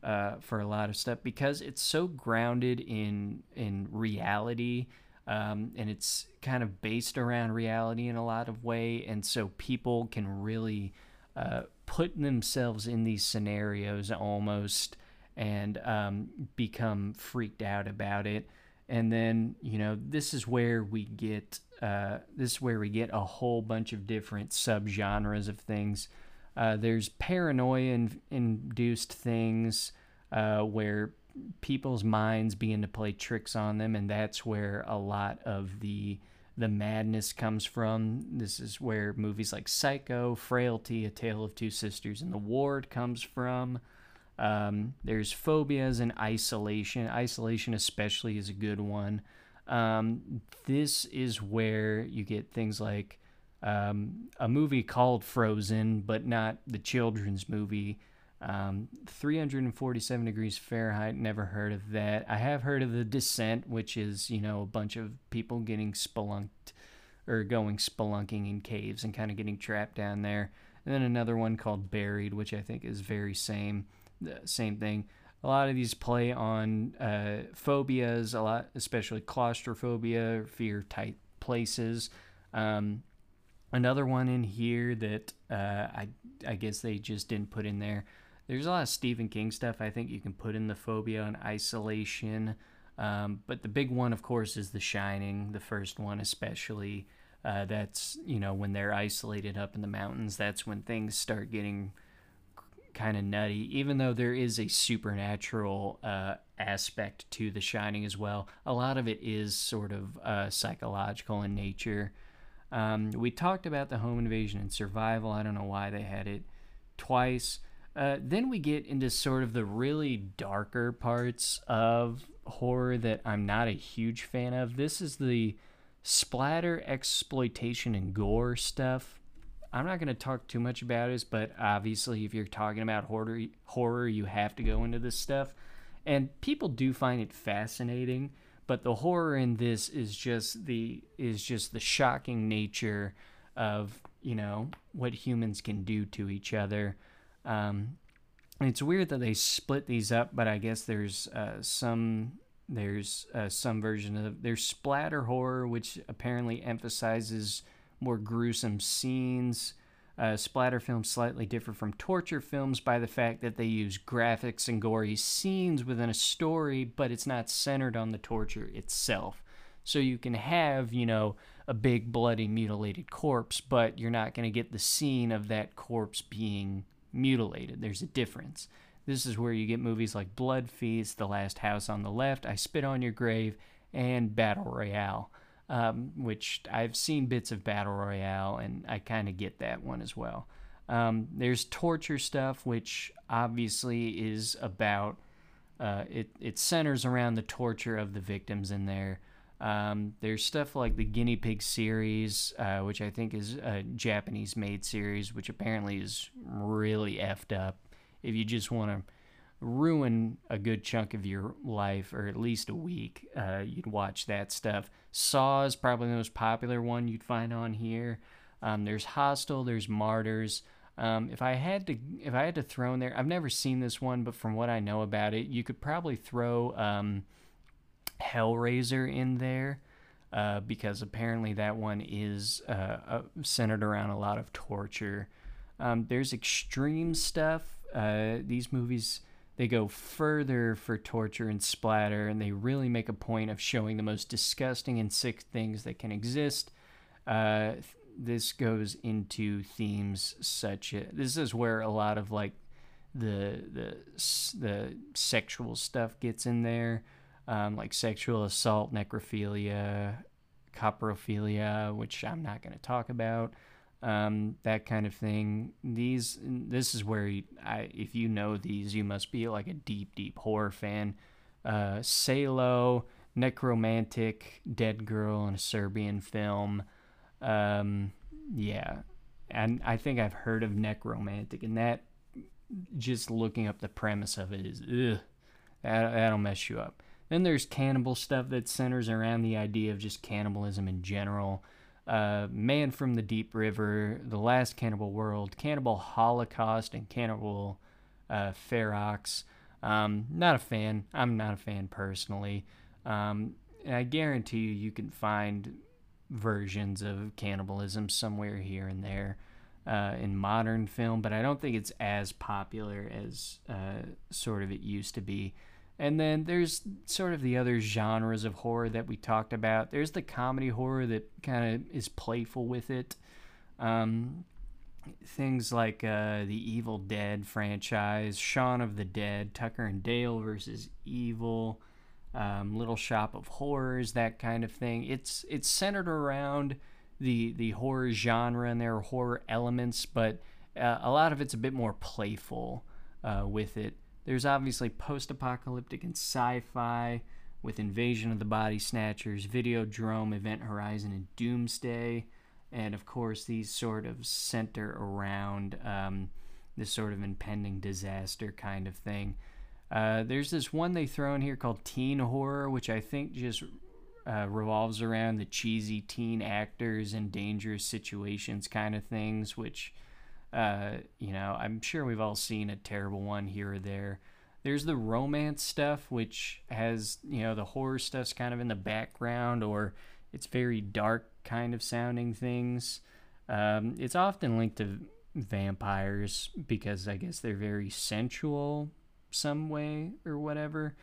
uh, for a lot of stuff because it's so grounded in in reality um, and it's kind of based around reality in a lot of way and so people can really uh, put themselves in these scenarios almost and um, become freaked out about it and then you know this is where we get uh, this is where we get a whole bunch of different subgenres of things. Uh, there's paranoia induced things uh, where people's minds begin to play tricks on them, and that's where a lot of the the madness comes from. This is where movies like Psycho, Frailty, A Tale of Two Sisters, and The Ward comes from. Um, there's phobias and isolation. Isolation, especially, is a good one. Um, this is where you get things like um, a movie called Frozen, but not the children's movie. Um, 347 degrees Fahrenheit, never heard of that. I have heard of The Descent, which is, you know, a bunch of people getting spelunked or going spelunking in caves and kind of getting trapped down there. And then another one called Buried, which I think is very same, same thing a lot of these play on uh, phobias, a lot, especially claustrophobia, fear type places. Um, another one in here that uh, I I guess they just didn't put in there. There's a lot of Stephen King stuff I think you can put in the phobia and isolation. Um, but the big one, of course, is The Shining, the first one especially. Uh, that's you know when they're isolated up in the mountains. That's when things start getting kind of nutty, even though there is a supernatural uh, aspect to The Shining as well. A lot of it is sort of uh, psychological in nature. Um, we talked about the home invasion and survival. I don't know why they had it twice. Uh, then we get into sort of the really darker parts of horror that I'm not a huge fan of. This is the splatter, exploitation, and gore stuff. I'm not going to talk too much about it, but obviously, if you're talking about horror, horror, you have to go into this stuff. And people do find it fascinating, but the horror in this is just the is just the shocking nature of you know what humans can do to each other. Um, it's weird that they split these up, but I guess there's uh, some there's uh, some version of there's splatter horror, which apparently emphasizes more gruesome scenes. Uh, splatter films slightly differ from torture films by the fact that they use graphics and gory scenes within a story, but it's not centered on the torture itself. So you can have, you know, a big bloody mutilated corpse, but you're not going to get the scene of that corpse being mutilated. There's a difference. This is where you get movies like Blood Feast, The Last House on the Left, I Spit on Your Grave, and Battle Royale, um, which I've seen bits of Battle Royale, and I kind of get that one as well. Um, there's torture stuff, which obviously is about uh, it. It centers around the torture of the victims in there. Um, there's stuff like the Guinea Pig series, uh, which I think is a Japanese made series, which apparently is really effed up. If you just want to ruin a good chunk of your life, or at least a week, uh, you'd watch that stuff. Saw is probably the most popular one you'd find on here. Um, there's Hostel, there's Martyrs. Um, if I had to, if I had to throw in there, I've never seen this one, but from what I know about it, you could probably throw um, Hellraiser in there uh, because apparently that one is uh, uh, centered around a lot of torture. Um, there's extreme stuff. Uh, these movies they go further for torture and splatter, and they really make a point of showing the most disgusting and sick things that can exist. Uh, this goes into themes such as this is where a lot of like the the the sexual stuff gets in there um, like sexual assault, necrophilia, coprophilia, which I'm not going to talk about. Um, that kind of thing. These, this is where you, I, if you know these, you must be like a deep, deep horror fan. Uh, Salo, Nekromantik, Dead Girl, and a Serbian film. Um, yeah, and I think I've heard of Nekromantik, and that just looking up the premise of it is, ugh, that, that'll mess you up. Then there's cannibal stuff that centers around the idea of just cannibalism in general. Uh, Man from the Deep River, The Last Cannibal World, Cannibal Holocaust, and Cannibal uh, Ferox. Um, not a fan. I'm not a fan personally. Um, I guarantee you, you can find versions of cannibalism somewhere here and there uh, in modern film, but I don't think it's as popular as uh, sort of it used to be. And then there's sort of the other genres of horror that we talked about. There's the comedy horror that kind of is playful with it. Um, things like uh, the Evil Dead franchise, Shaun of the Dead, Tucker and Dale versus Evil, um, Little Shop of Horrors, that kind of thing. It's it's centered around the the horror genre and there are horror elements, but uh, a lot of it's a bit more playful uh, with it. There's obviously post apocalyptic and sci fi with Invasion of the Body Snatchers, Videodrome, Event Horizon, and Doomsday. And of course, these sort of center around um, this sort of impending disaster kind of thing. Uh, there's this one they throw in here called teen horror, which I think just uh, revolves around the cheesy teen actors and dangerous situations kind of things, which uh, you know, I'm sure we've all seen a terrible one here or there. There's the romance stuff, which has, you know, the horror stuff's kind of in the background or it's very dark kind of sounding things. Um, it's often linked to vampires because I guess they're very sensual some way or whatever.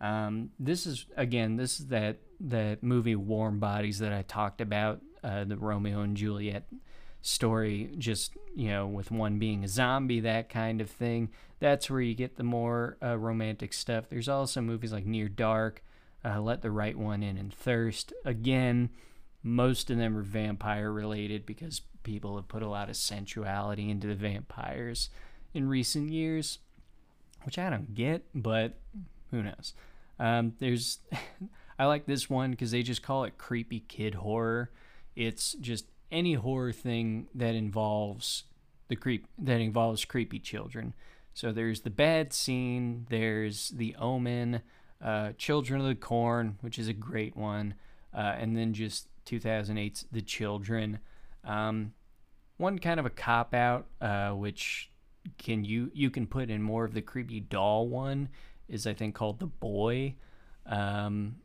Um, this is again, this is that that movie Warm Bodies that I talked about, uh, the Romeo and Juliet story, just, you know, with one being a zombie, that kind of thing. That's where you get the more uh, romantic stuff. There's also movies like Near Dark, uh, Let the Right One In, and Thirst. Again, most of them are vampire related because people have put a lot of sensuality into the vampires in recent years, which I don't get, but who knows. Um, there's, I like this one because they just call it creepy kid horror. It's just any horror thing that involves the creep that involves creepy children. So there's the bad seed, there's the omen, uh, Children of the Corn, which is a great one, uh, and then just 2008's The Children. Um, one kind of a cop out, uh, which can you you can put in more of the creepy doll one, is I think called The Boy. Um,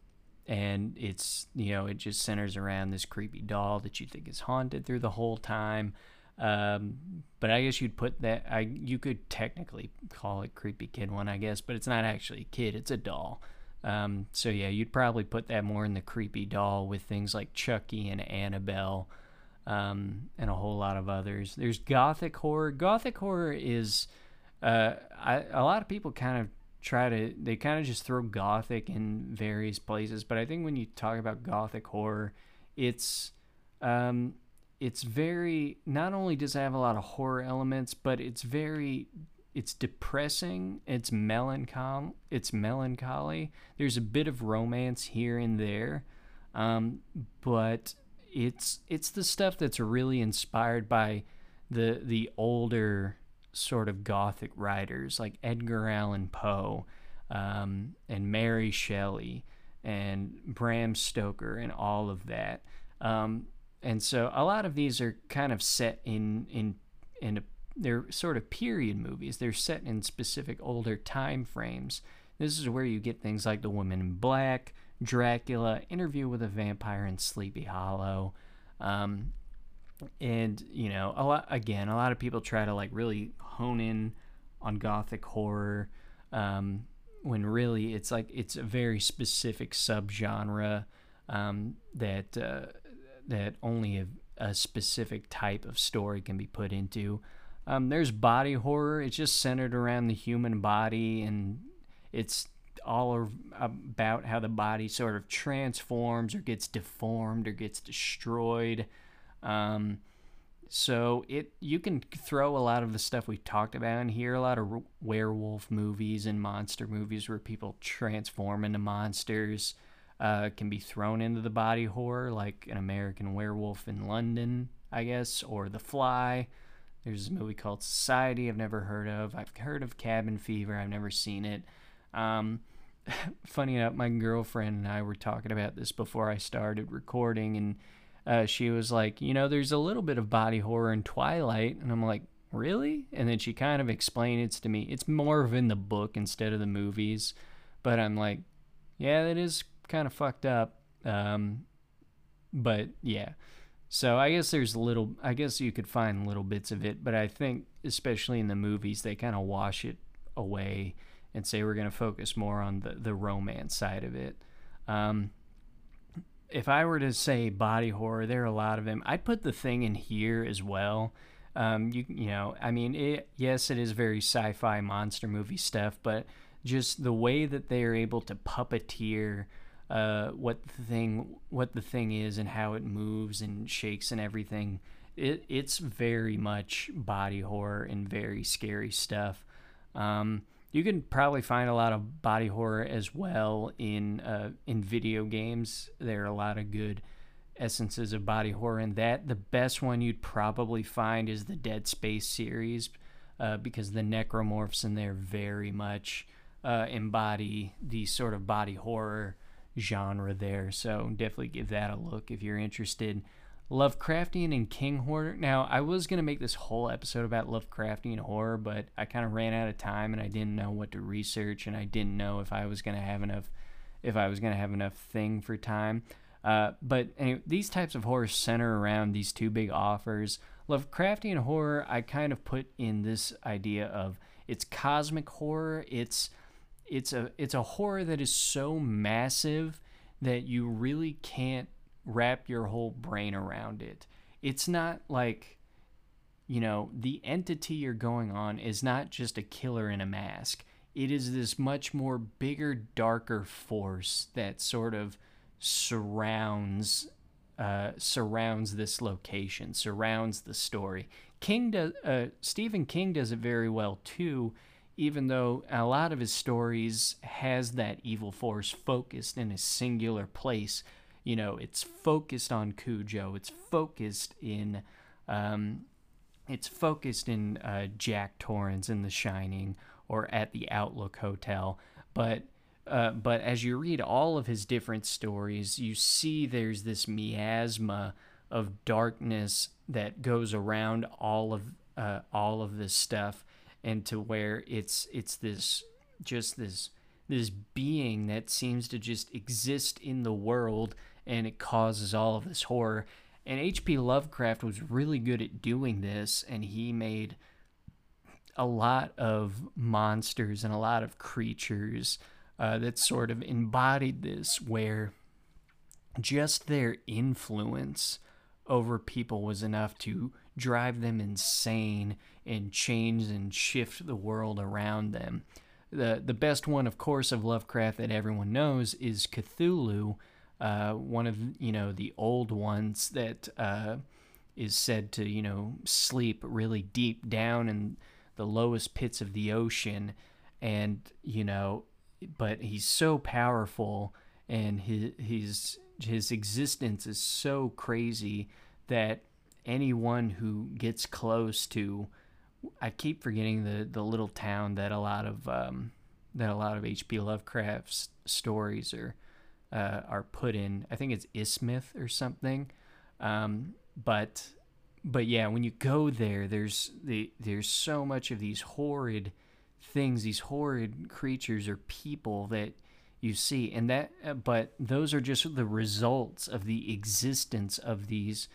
and it's you know it just centers around this creepy doll that you think is haunted through the whole time um, but i guess you'd put that i you could technically call it creepy kid one i guess but it's not actually a kid it's a doll um, so yeah you'd probably put that more in the creepy doll with things like chucky and annabelle um, and a whole lot of others. There's gothic horror. Gothic horror is uh, I, a lot of people kind of try to they kind of just throw gothic in various places, but I think when you talk about gothic horror, it's um, it's very not only does it have a lot of horror elements, but it's very it's depressing, it's melancholy, it's melancholy. There's a bit of romance here and there. Um, but it's it's the stuff that's really inspired by the the older sort of gothic writers like Edgar Allan Poe um, and Mary Shelley and Bram Stoker and all of that. Um, and so a lot of these are kind of set in in in a, they're sort of period movies. They're set in specific older time frames. This is where you get things like The Woman in Black, Dracula, Interview with a Vampire, and Sleepy Hollow. Um, and you know, a lot again, a lot of people try to like really hone in on gothic horror, um, when really it's like it's a very specific subgenre um, that uh, that only a, a, specific type of story can be put into. Um, there's body horror. It's just centered around the human body, and it's all about how the body sort of transforms or gets deformed or gets destroyed. Um, so it you can throw a lot of the stuff we talked about in here, a lot of werewolf movies and monster movies where people transform into monsters. Uh, can be thrown into the body horror, like an American Werewolf in London, I guess, or The Fly. There's a movie called Society I've never heard of. I've heard of Cabin Fever. I've never seen it. Um, funny enough, my girlfriend and I were talking about this before I started recording, and uh, she was like, you know, there's a little bit of body horror in Twilight, and I'm like, really? And then she kind of explained it to me. It's more of in the book instead of the movies, but I'm like, yeah, that is kind of fucked up. Um, but yeah. So I guess there's a little. I guess you could find little bits of it, but I think especially in the movies they kind of wash it away and say we're going to focus more on the, the romance side of it. Um, if I were to say body horror, there are a lot of them. I'd put the thing in here as well. Um, you you know, I mean, it, yes, it is very sci-fi monster movie stuff, but just the way that they are able to puppeteer uh, what the thing what the thing is and how it moves and shakes and everything, it it's very much body horror and very scary stuff. Um, you can probably find a lot of body horror as well in uh, in video games. There are a lot of good essences of body horror in that. The best one you'd probably find is the Dead Space series uh, because the necromorphs in there very much uh, embody the sort of body horror genre there. So definitely give that a look if you're interested. Lovecraftian and King horror. Now, I was going to make this whole episode about Lovecraftian horror, but I kind of ran out of time and I didn't know what to research and I didn't know if I was going to have enough if I was going to have enough thing for time. Uh, but anyway, these types of horror center around these two big offers. Lovecraftian horror, I kind of put in this idea of it's cosmic horror. It's it's a it's a horror that is so massive that you really can't wrap your whole brain around it. It's not like, you know, the entity you're going on is not just a killer in a mask. It is this much more bigger, darker force that sort of surrounds uh, surrounds this location, surrounds the story. King does uh, Stephen King does it very well too, even though a lot of his stories has that evil force focused in a singular place you know, it's focused on Cujo. It's focused in, um, it's focused in uh, Jack Torrance in The Shining or at the Overlook Hotel. But, uh, but as you read all of his different stories, you see there's this miasma of darkness that goes around all of uh, all of this stuff, and to where it's it's this just this this being that seems to just exist in the world and it causes all of this horror. And H.P. Lovecraft was really good at doing this, and he made a lot of monsters and a lot of creatures uh, that sort of embodied this, where just their influence over people was enough to drive them insane and change and shift the world around them. The the best one, of course, of Lovecraft that everyone knows is Cthulhu, uh, one of you know the old ones that uh, is said to you know sleep really deep down in the lowest pits of the ocean, and you know, but he's so powerful and his his his existence is so crazy that anyone who gets close to I keep forgetting the the little town that a lot of um, that a lot of H.P. Lovecraft's stories are uh, are put in. I think it's Ismith or something. Um, but but yeah, when you go there, there's the there's so much of these horrid things, these horrid creatures or people that you see, and that uh, but those are just the results of the existence of these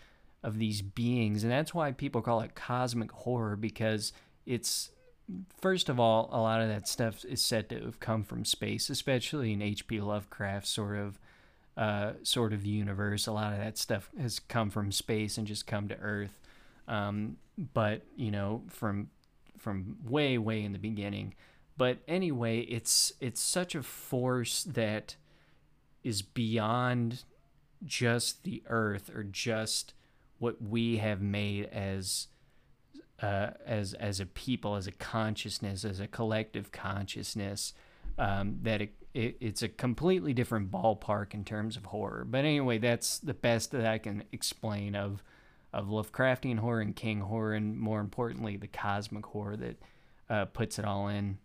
of these beings, and that's why people call it cosmic horror because it's first of all, a lot of that stuff is said to have come from space, especially in H.P. Lovecraft sort of uh, sort of universe. A lot of that stuff has come from space and just come to Earth. Um, but you know, from from way way in the beginning. But anyway, it's it's such a force that is beyond just the Earth or just what we have made as uh, as as a people, as a consciousness, as a collective consciousness. Um, that it, it, it's a completely different ballpark in terms of horror. But anyway, that's the best that I can explain of of Lovecraftian horror and King horror, and more importantly, the cosmic horror that uh, puts it all in.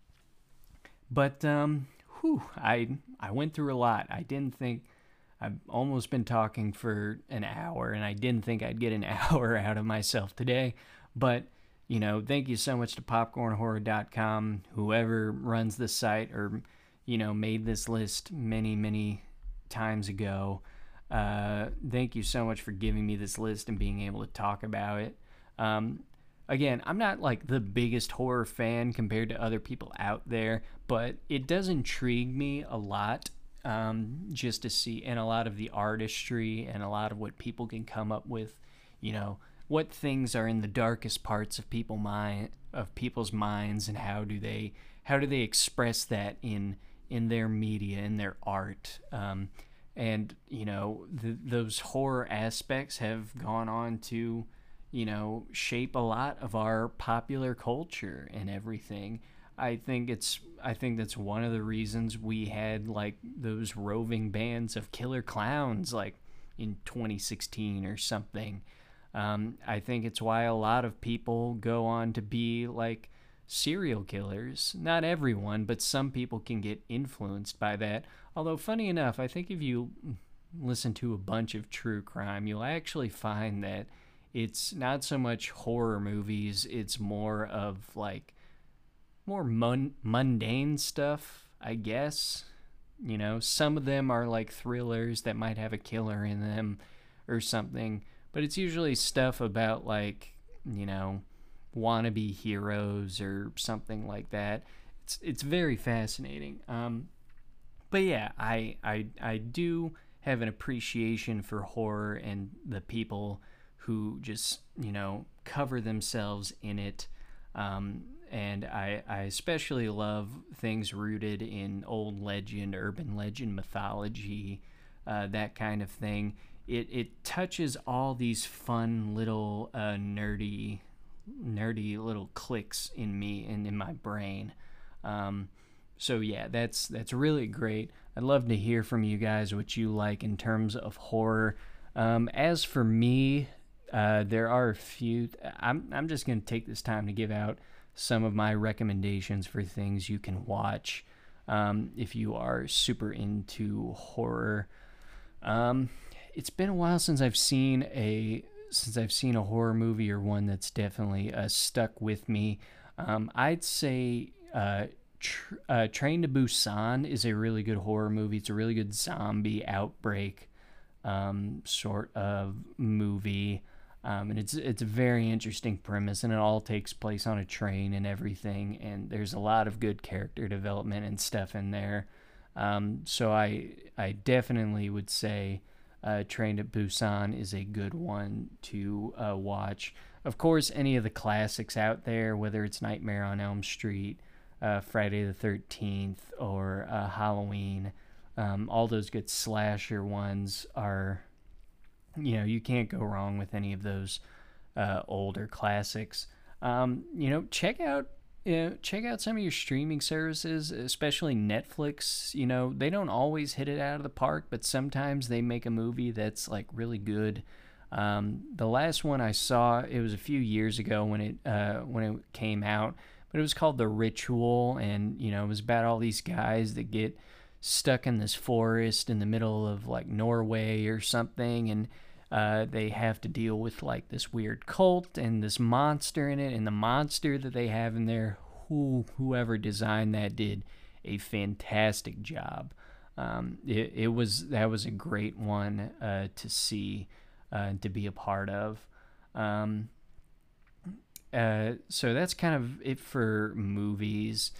But um, whew, I I went through a lot. I didn't think I've almost been talking for an hour, and I didn't think I'd get an hour out of myself today. But, you know, thank you so much to popcornhorror.com, whoever runs this site or, you know, made this list many, many times ago. Uh, thank you so much for giving me this list and being able to talk about it. Um, again, I'm not like the biggest horror fan compared to other people out there, but it does intrigue me a lot um, just to see, and a lot of the artistry and a lot of what people can come up with, you know, what things are in the darkest parts of people mind of people's minds, and how do they how do they express that in in their media in their art. Um, and you know the, those horror aspects have gone on to you know shape a lot of our popular culture and everything I think it's I think that's one of the reasons we had like those roving bands of killer clowns like in 2016 or something. Um, I think it's why a lot of people go on to be like serial killers. Not everyone, but some people can get influenced by that. Although, funny enough, I think if you listen to a bunch of true crime, you'll actually find that it's not so much horror movies, it's more of like more mun- mundane stuff, I guess. You know, some of them are like thrillers that might have a killer in them or something, but it's usually stuff about like, you know, wannabe heroes or something like that. It's it's very fascinating. Um, but yeah, I I I do have an appreciation for horror and the people who just you know cover themselves in it. Um, and I, I especially love things rooted in old legend, urban legend, mythology, uh, that kind of thing. It it touches all these fun little uh, nerdy, nerdy little clicks in me and in my brain. Um, so yeah, that's that's really great. I'd love to hear from you guys what you like in terms of horror. Um, as for me, uh, there are a few. I'm I'm just gonna take this time to give out some of my recommendations for things you can watch um, if you are super into horror. Um, it's been a while since I've seen a since I've seen a horror movie or one that's definitely uh, stuck with me. Um, I'd say uh, tr- uh, Train to Busan is a really good horror movie. It's a really good zombie outbreak um, sort of movie. Um, and it's it's a very interesting premise, and it all takes place on a train and everything. And there's a lot of good character development and stuff in there. Um, so I I definitely would say uh, Train to Busan is a good one to uh, watch. Of course, any of the classics out there, whether it's Nightmare on Elm Street, uh, Friday the 13th, or uh, Halloween, um, all those good slasher ones are, you know, you can't go wrong with any of those uh, older classics. Um, you know, check out know, check out some of your streaming services, especially Netflix. You know, they don't always hit it out of the park, but sometimes they make a movie that's like really good. Um, the last one I saw, it was a few years ago when it uh, when it came out, but it was called The Ritual, and you know, it was about all these guys that get stuck in this forest in the middle of like Norway or something, and uh, they have to deal with like this weird cult and this monster in it, and the monster that they have in there, who whoever designed that did a fantastic job. Um, it, it was that was a great one uh, to see, uh, to be a part of. Um, uh, so that's kind of it for movies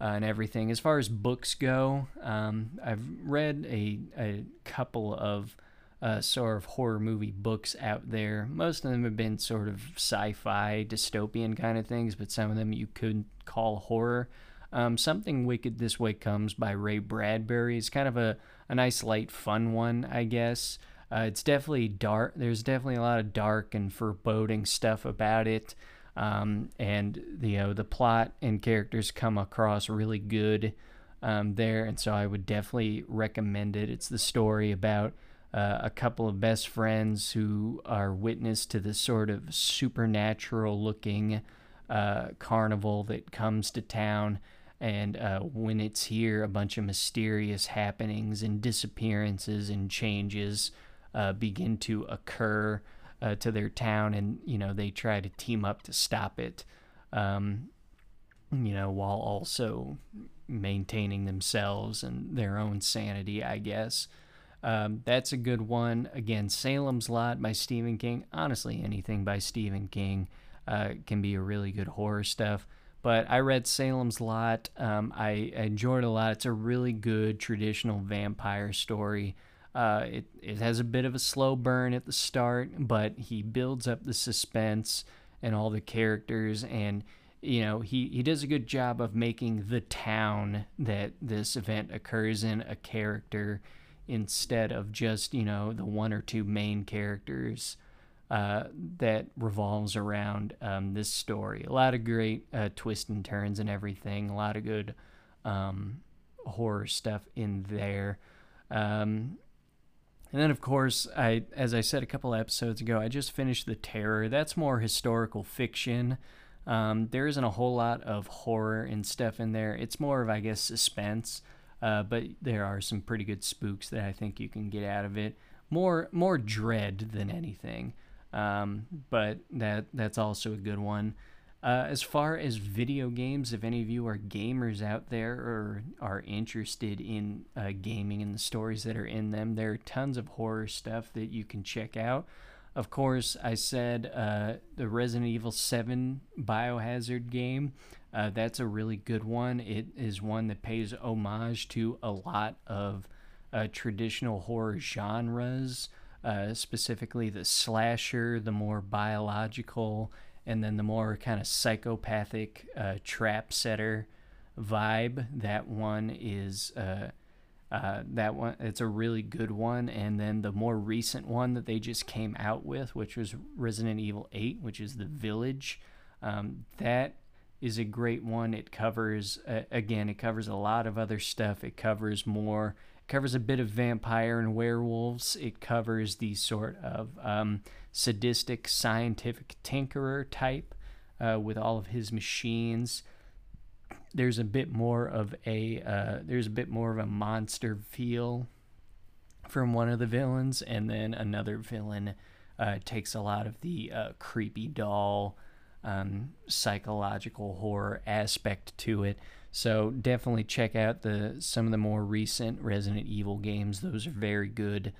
uh, and everything. As far as books go, um, I've read a, a couple of uh, sort of horror movie books out there. Most of them have been sort of sci-fi, dystopian kind of things, but some of them you could call horror. Um, Something Wicked This Way Comes by Ray Bradbury is kind of a, a nice, light, fun one, I guess. Uh, it's definitely dark. There's definitely a lot of dark and foreboding stuff about it. Um, and you know the plot and characters come across really good um, there, and so I would definitely recommend it. It's the story about uh, a couple of best friends who are witness to this sort of supernatural looking uh, carnival that comes to town. And uh, when it's here, a bunch of mysterious happenings and disappearances and changes uh, begin to occur uh, to their town, and you know they try to team up to stop it. Um, you know, while also maintaining themselves and their own sanity, I guess. Um, that's a good one. Again, Salem's Lot by Stephen King. Honestly, anything by Stephen King uh, can be a really good horror stuff. But I read Salem's Lot. Um, I, I, enjoyed it a lot. It's a really good traditional vampire story. Uh, it, it has a bit of a slow burn at the start, but he builds up the suspense and all the characters and you know he, he does a good job of making the town that this event occurs in a character instead of just you know the one or two main characters uh, that revolves around um, this story. A lot of great uh, twists and turns and everything. A lot of good um, horror stuff in there. Um, and then, of course, I as I said a couple episodes ago, I just finished The Terror. That's more historical fiction. Um, there isn't a whole lot of horror and stuff in there. It's more of, I guess, suspense. Uh, but there are some pretty good spooks that I think you can get out of it. More more dread than anything, um, but that that's also a good one. Uh, as far as video games, if any of you are gamers out there or are interested in uh, gaming and the stories that are in them, there are tons of horror stuff that you can check out. Of course, I said uh, the Resident Evil 7 Biohazard game. Uh, that's a really good one. It is one that pays homage to a lot of uh, traditional horror genres, uh, specifically the slasher, the more biological, and then the more kind of psychopathic uh, trap setter vibe. That one is. Uh, uh, that one it's a really good one and then the more recent one that they just came out with which was resident evil 8 which is the village um, that is a great one. It covers uh, again, it covers a lot of other stuff. It covers more. It covers a bit of vampire and werewolves. It covers the sort of um, sadistic scientific tinkerer type uh, with all of his machines. There's a bit more of a uh, there's a bit more of a monster feel from one of the villains, and then another villain uh, takes a lot of the uh, creepy doll um, psychological horror aspect to it. So definitely check out the some of the more recent Resident Evil games. Those are very good.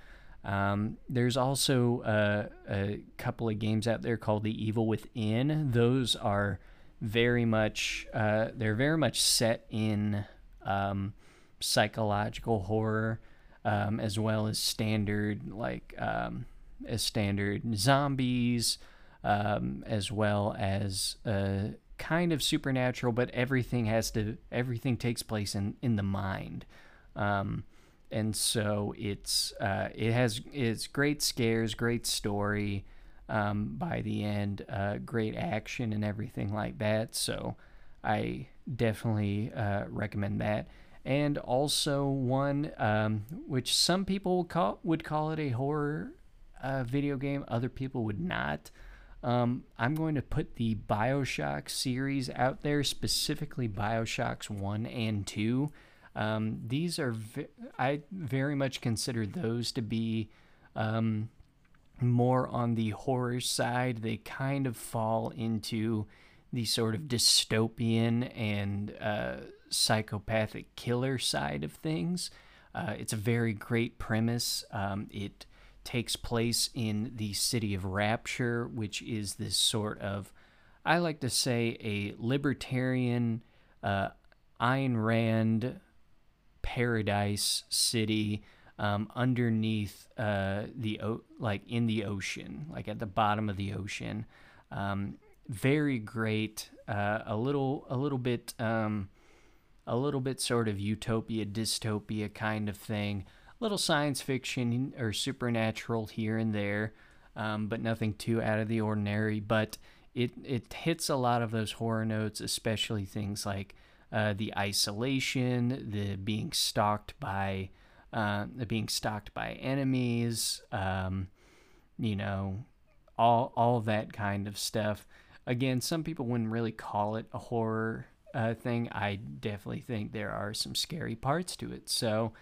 Um, there's also uh, a couple of games out there called The Evil Within. Those are very much uh, they're very much set in um, psychological horror. um, as well as standard like um, as standard zombies, um, as well as uh, kind of supernatural, but everything has to everything takes place in in the mind. Um, and so it's uh, it has it's great scares, great story um, by the end, uh, great action and everything like that. So I definitely uh, recommend that. And also one um, which some people would call would call it a horror uh, video game, other people would not. Um, I'm going to put the Bioshock series out there, specifically Bioshocks 1 and 2. Um, these are, I very much consider those to be um, more on the horror side. They kind of fall into the sort of dystopian and uh, psychopathic killer side of things. Uh, it's a very great premise. Um, it takes place in the city of Rapture, which is this sort of, I like to say, a libertarian, uh, Ayn Rand paradise city um, underneath uh, the o- like in the ocean, like at the bottom of the ocean. Um, very great. Uh, a little, a little bit, um, a little bit sort of utopia, dystopia kind of thing. Little science fiction or supernatural here and there, um, but nothing too out of the ordinary. But it it hits a lot of those horror notes, especially things like uh, the isolation, the being stalked by, uh, the being stalked by enemies, um, you know, all all that kind of stuff. Again, some people wouldn't really call it a horror uh, thing. I definitely think there are some scary parts to it. So,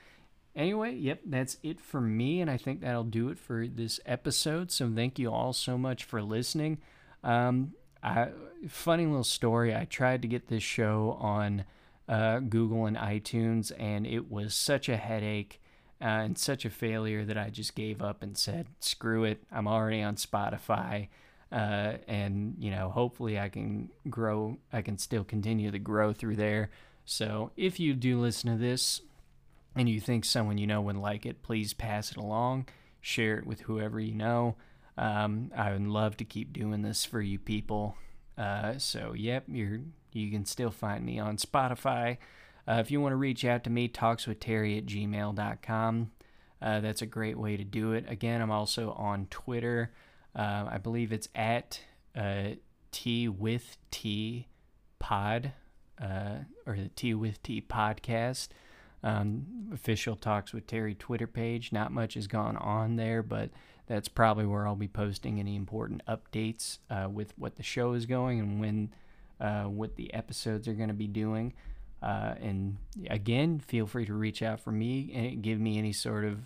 anyway, yep, that's it for me, and I think that'll do it for this episode. So, thank you all so much for listening. Um, I, funny little story. I tried to get this show on uh, Google and iTunes, and it was such a headache uh, and such a failure that I just gave up and said, "Screw it! I'm already on Spotify." Uh, and you know, hopefully, I can grow. I can still continue to grow through there. So, if you do listen to this and you think someone you know would like it, please pass it along. Share it with whoever you know. Um, I would love to keep doing this for you people. Uh, so, yep, you're you can still find me on Spotify. Uh, if you want to reach out to me, talkswithterry at gmail.com. Uh, that's a great way to do it. Again, I'm also on Twitter. Uh, I believe it's at uh, T with T pod uh, or the T with T podcast. Um, official Talks with Terry Twitter page. Not much has gone on there, but that's probably where I'll be posting any important updates uh, with what the show is going and when uh, what the episodes are going to be doing. Uh, and again, feel free to reach out for me and give me any sort of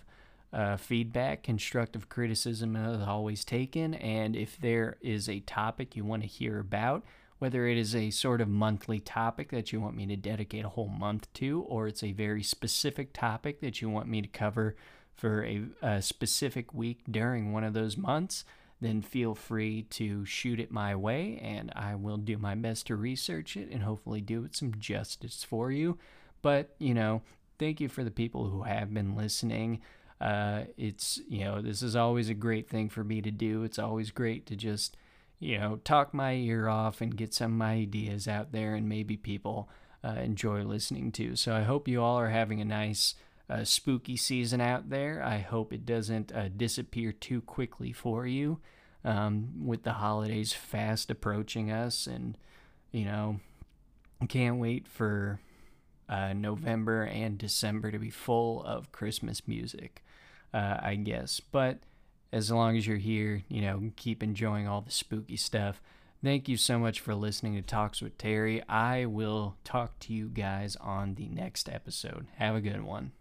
uh, feedback. Constructive criticism is always taken. And if there is a topic you want to hear about, whether it is a sort of monthly topic that you want me to dedicate a whole month to, or it's a very specific topic that you want me to cover for a, a specific week during one of those months, then feel free to shoot it my way and I will do my best to research it and hopefully do it some justice for you. But, you know, thank you for the people who have been listening. Uh, it's, you know, this is always a great thing for me to do. It's always great to just, you know, talk my ear off and get some of my ideas out there and maybe people uh, enjoy listening to. So I hope you all are having a nice uh, spooky season out there. I hope it doesn't uh, disappear too quickly for you um, with the holidays fast approaching us. And, you know, can't wait for uh, November and December to be full of Christmas music, uh, I guess. But as long as you're here, you know, keep enjoying all the spooky stuff. Thank you so much for listening to Talks with Terry. I will talk to you guys on the next episode. Have a good one.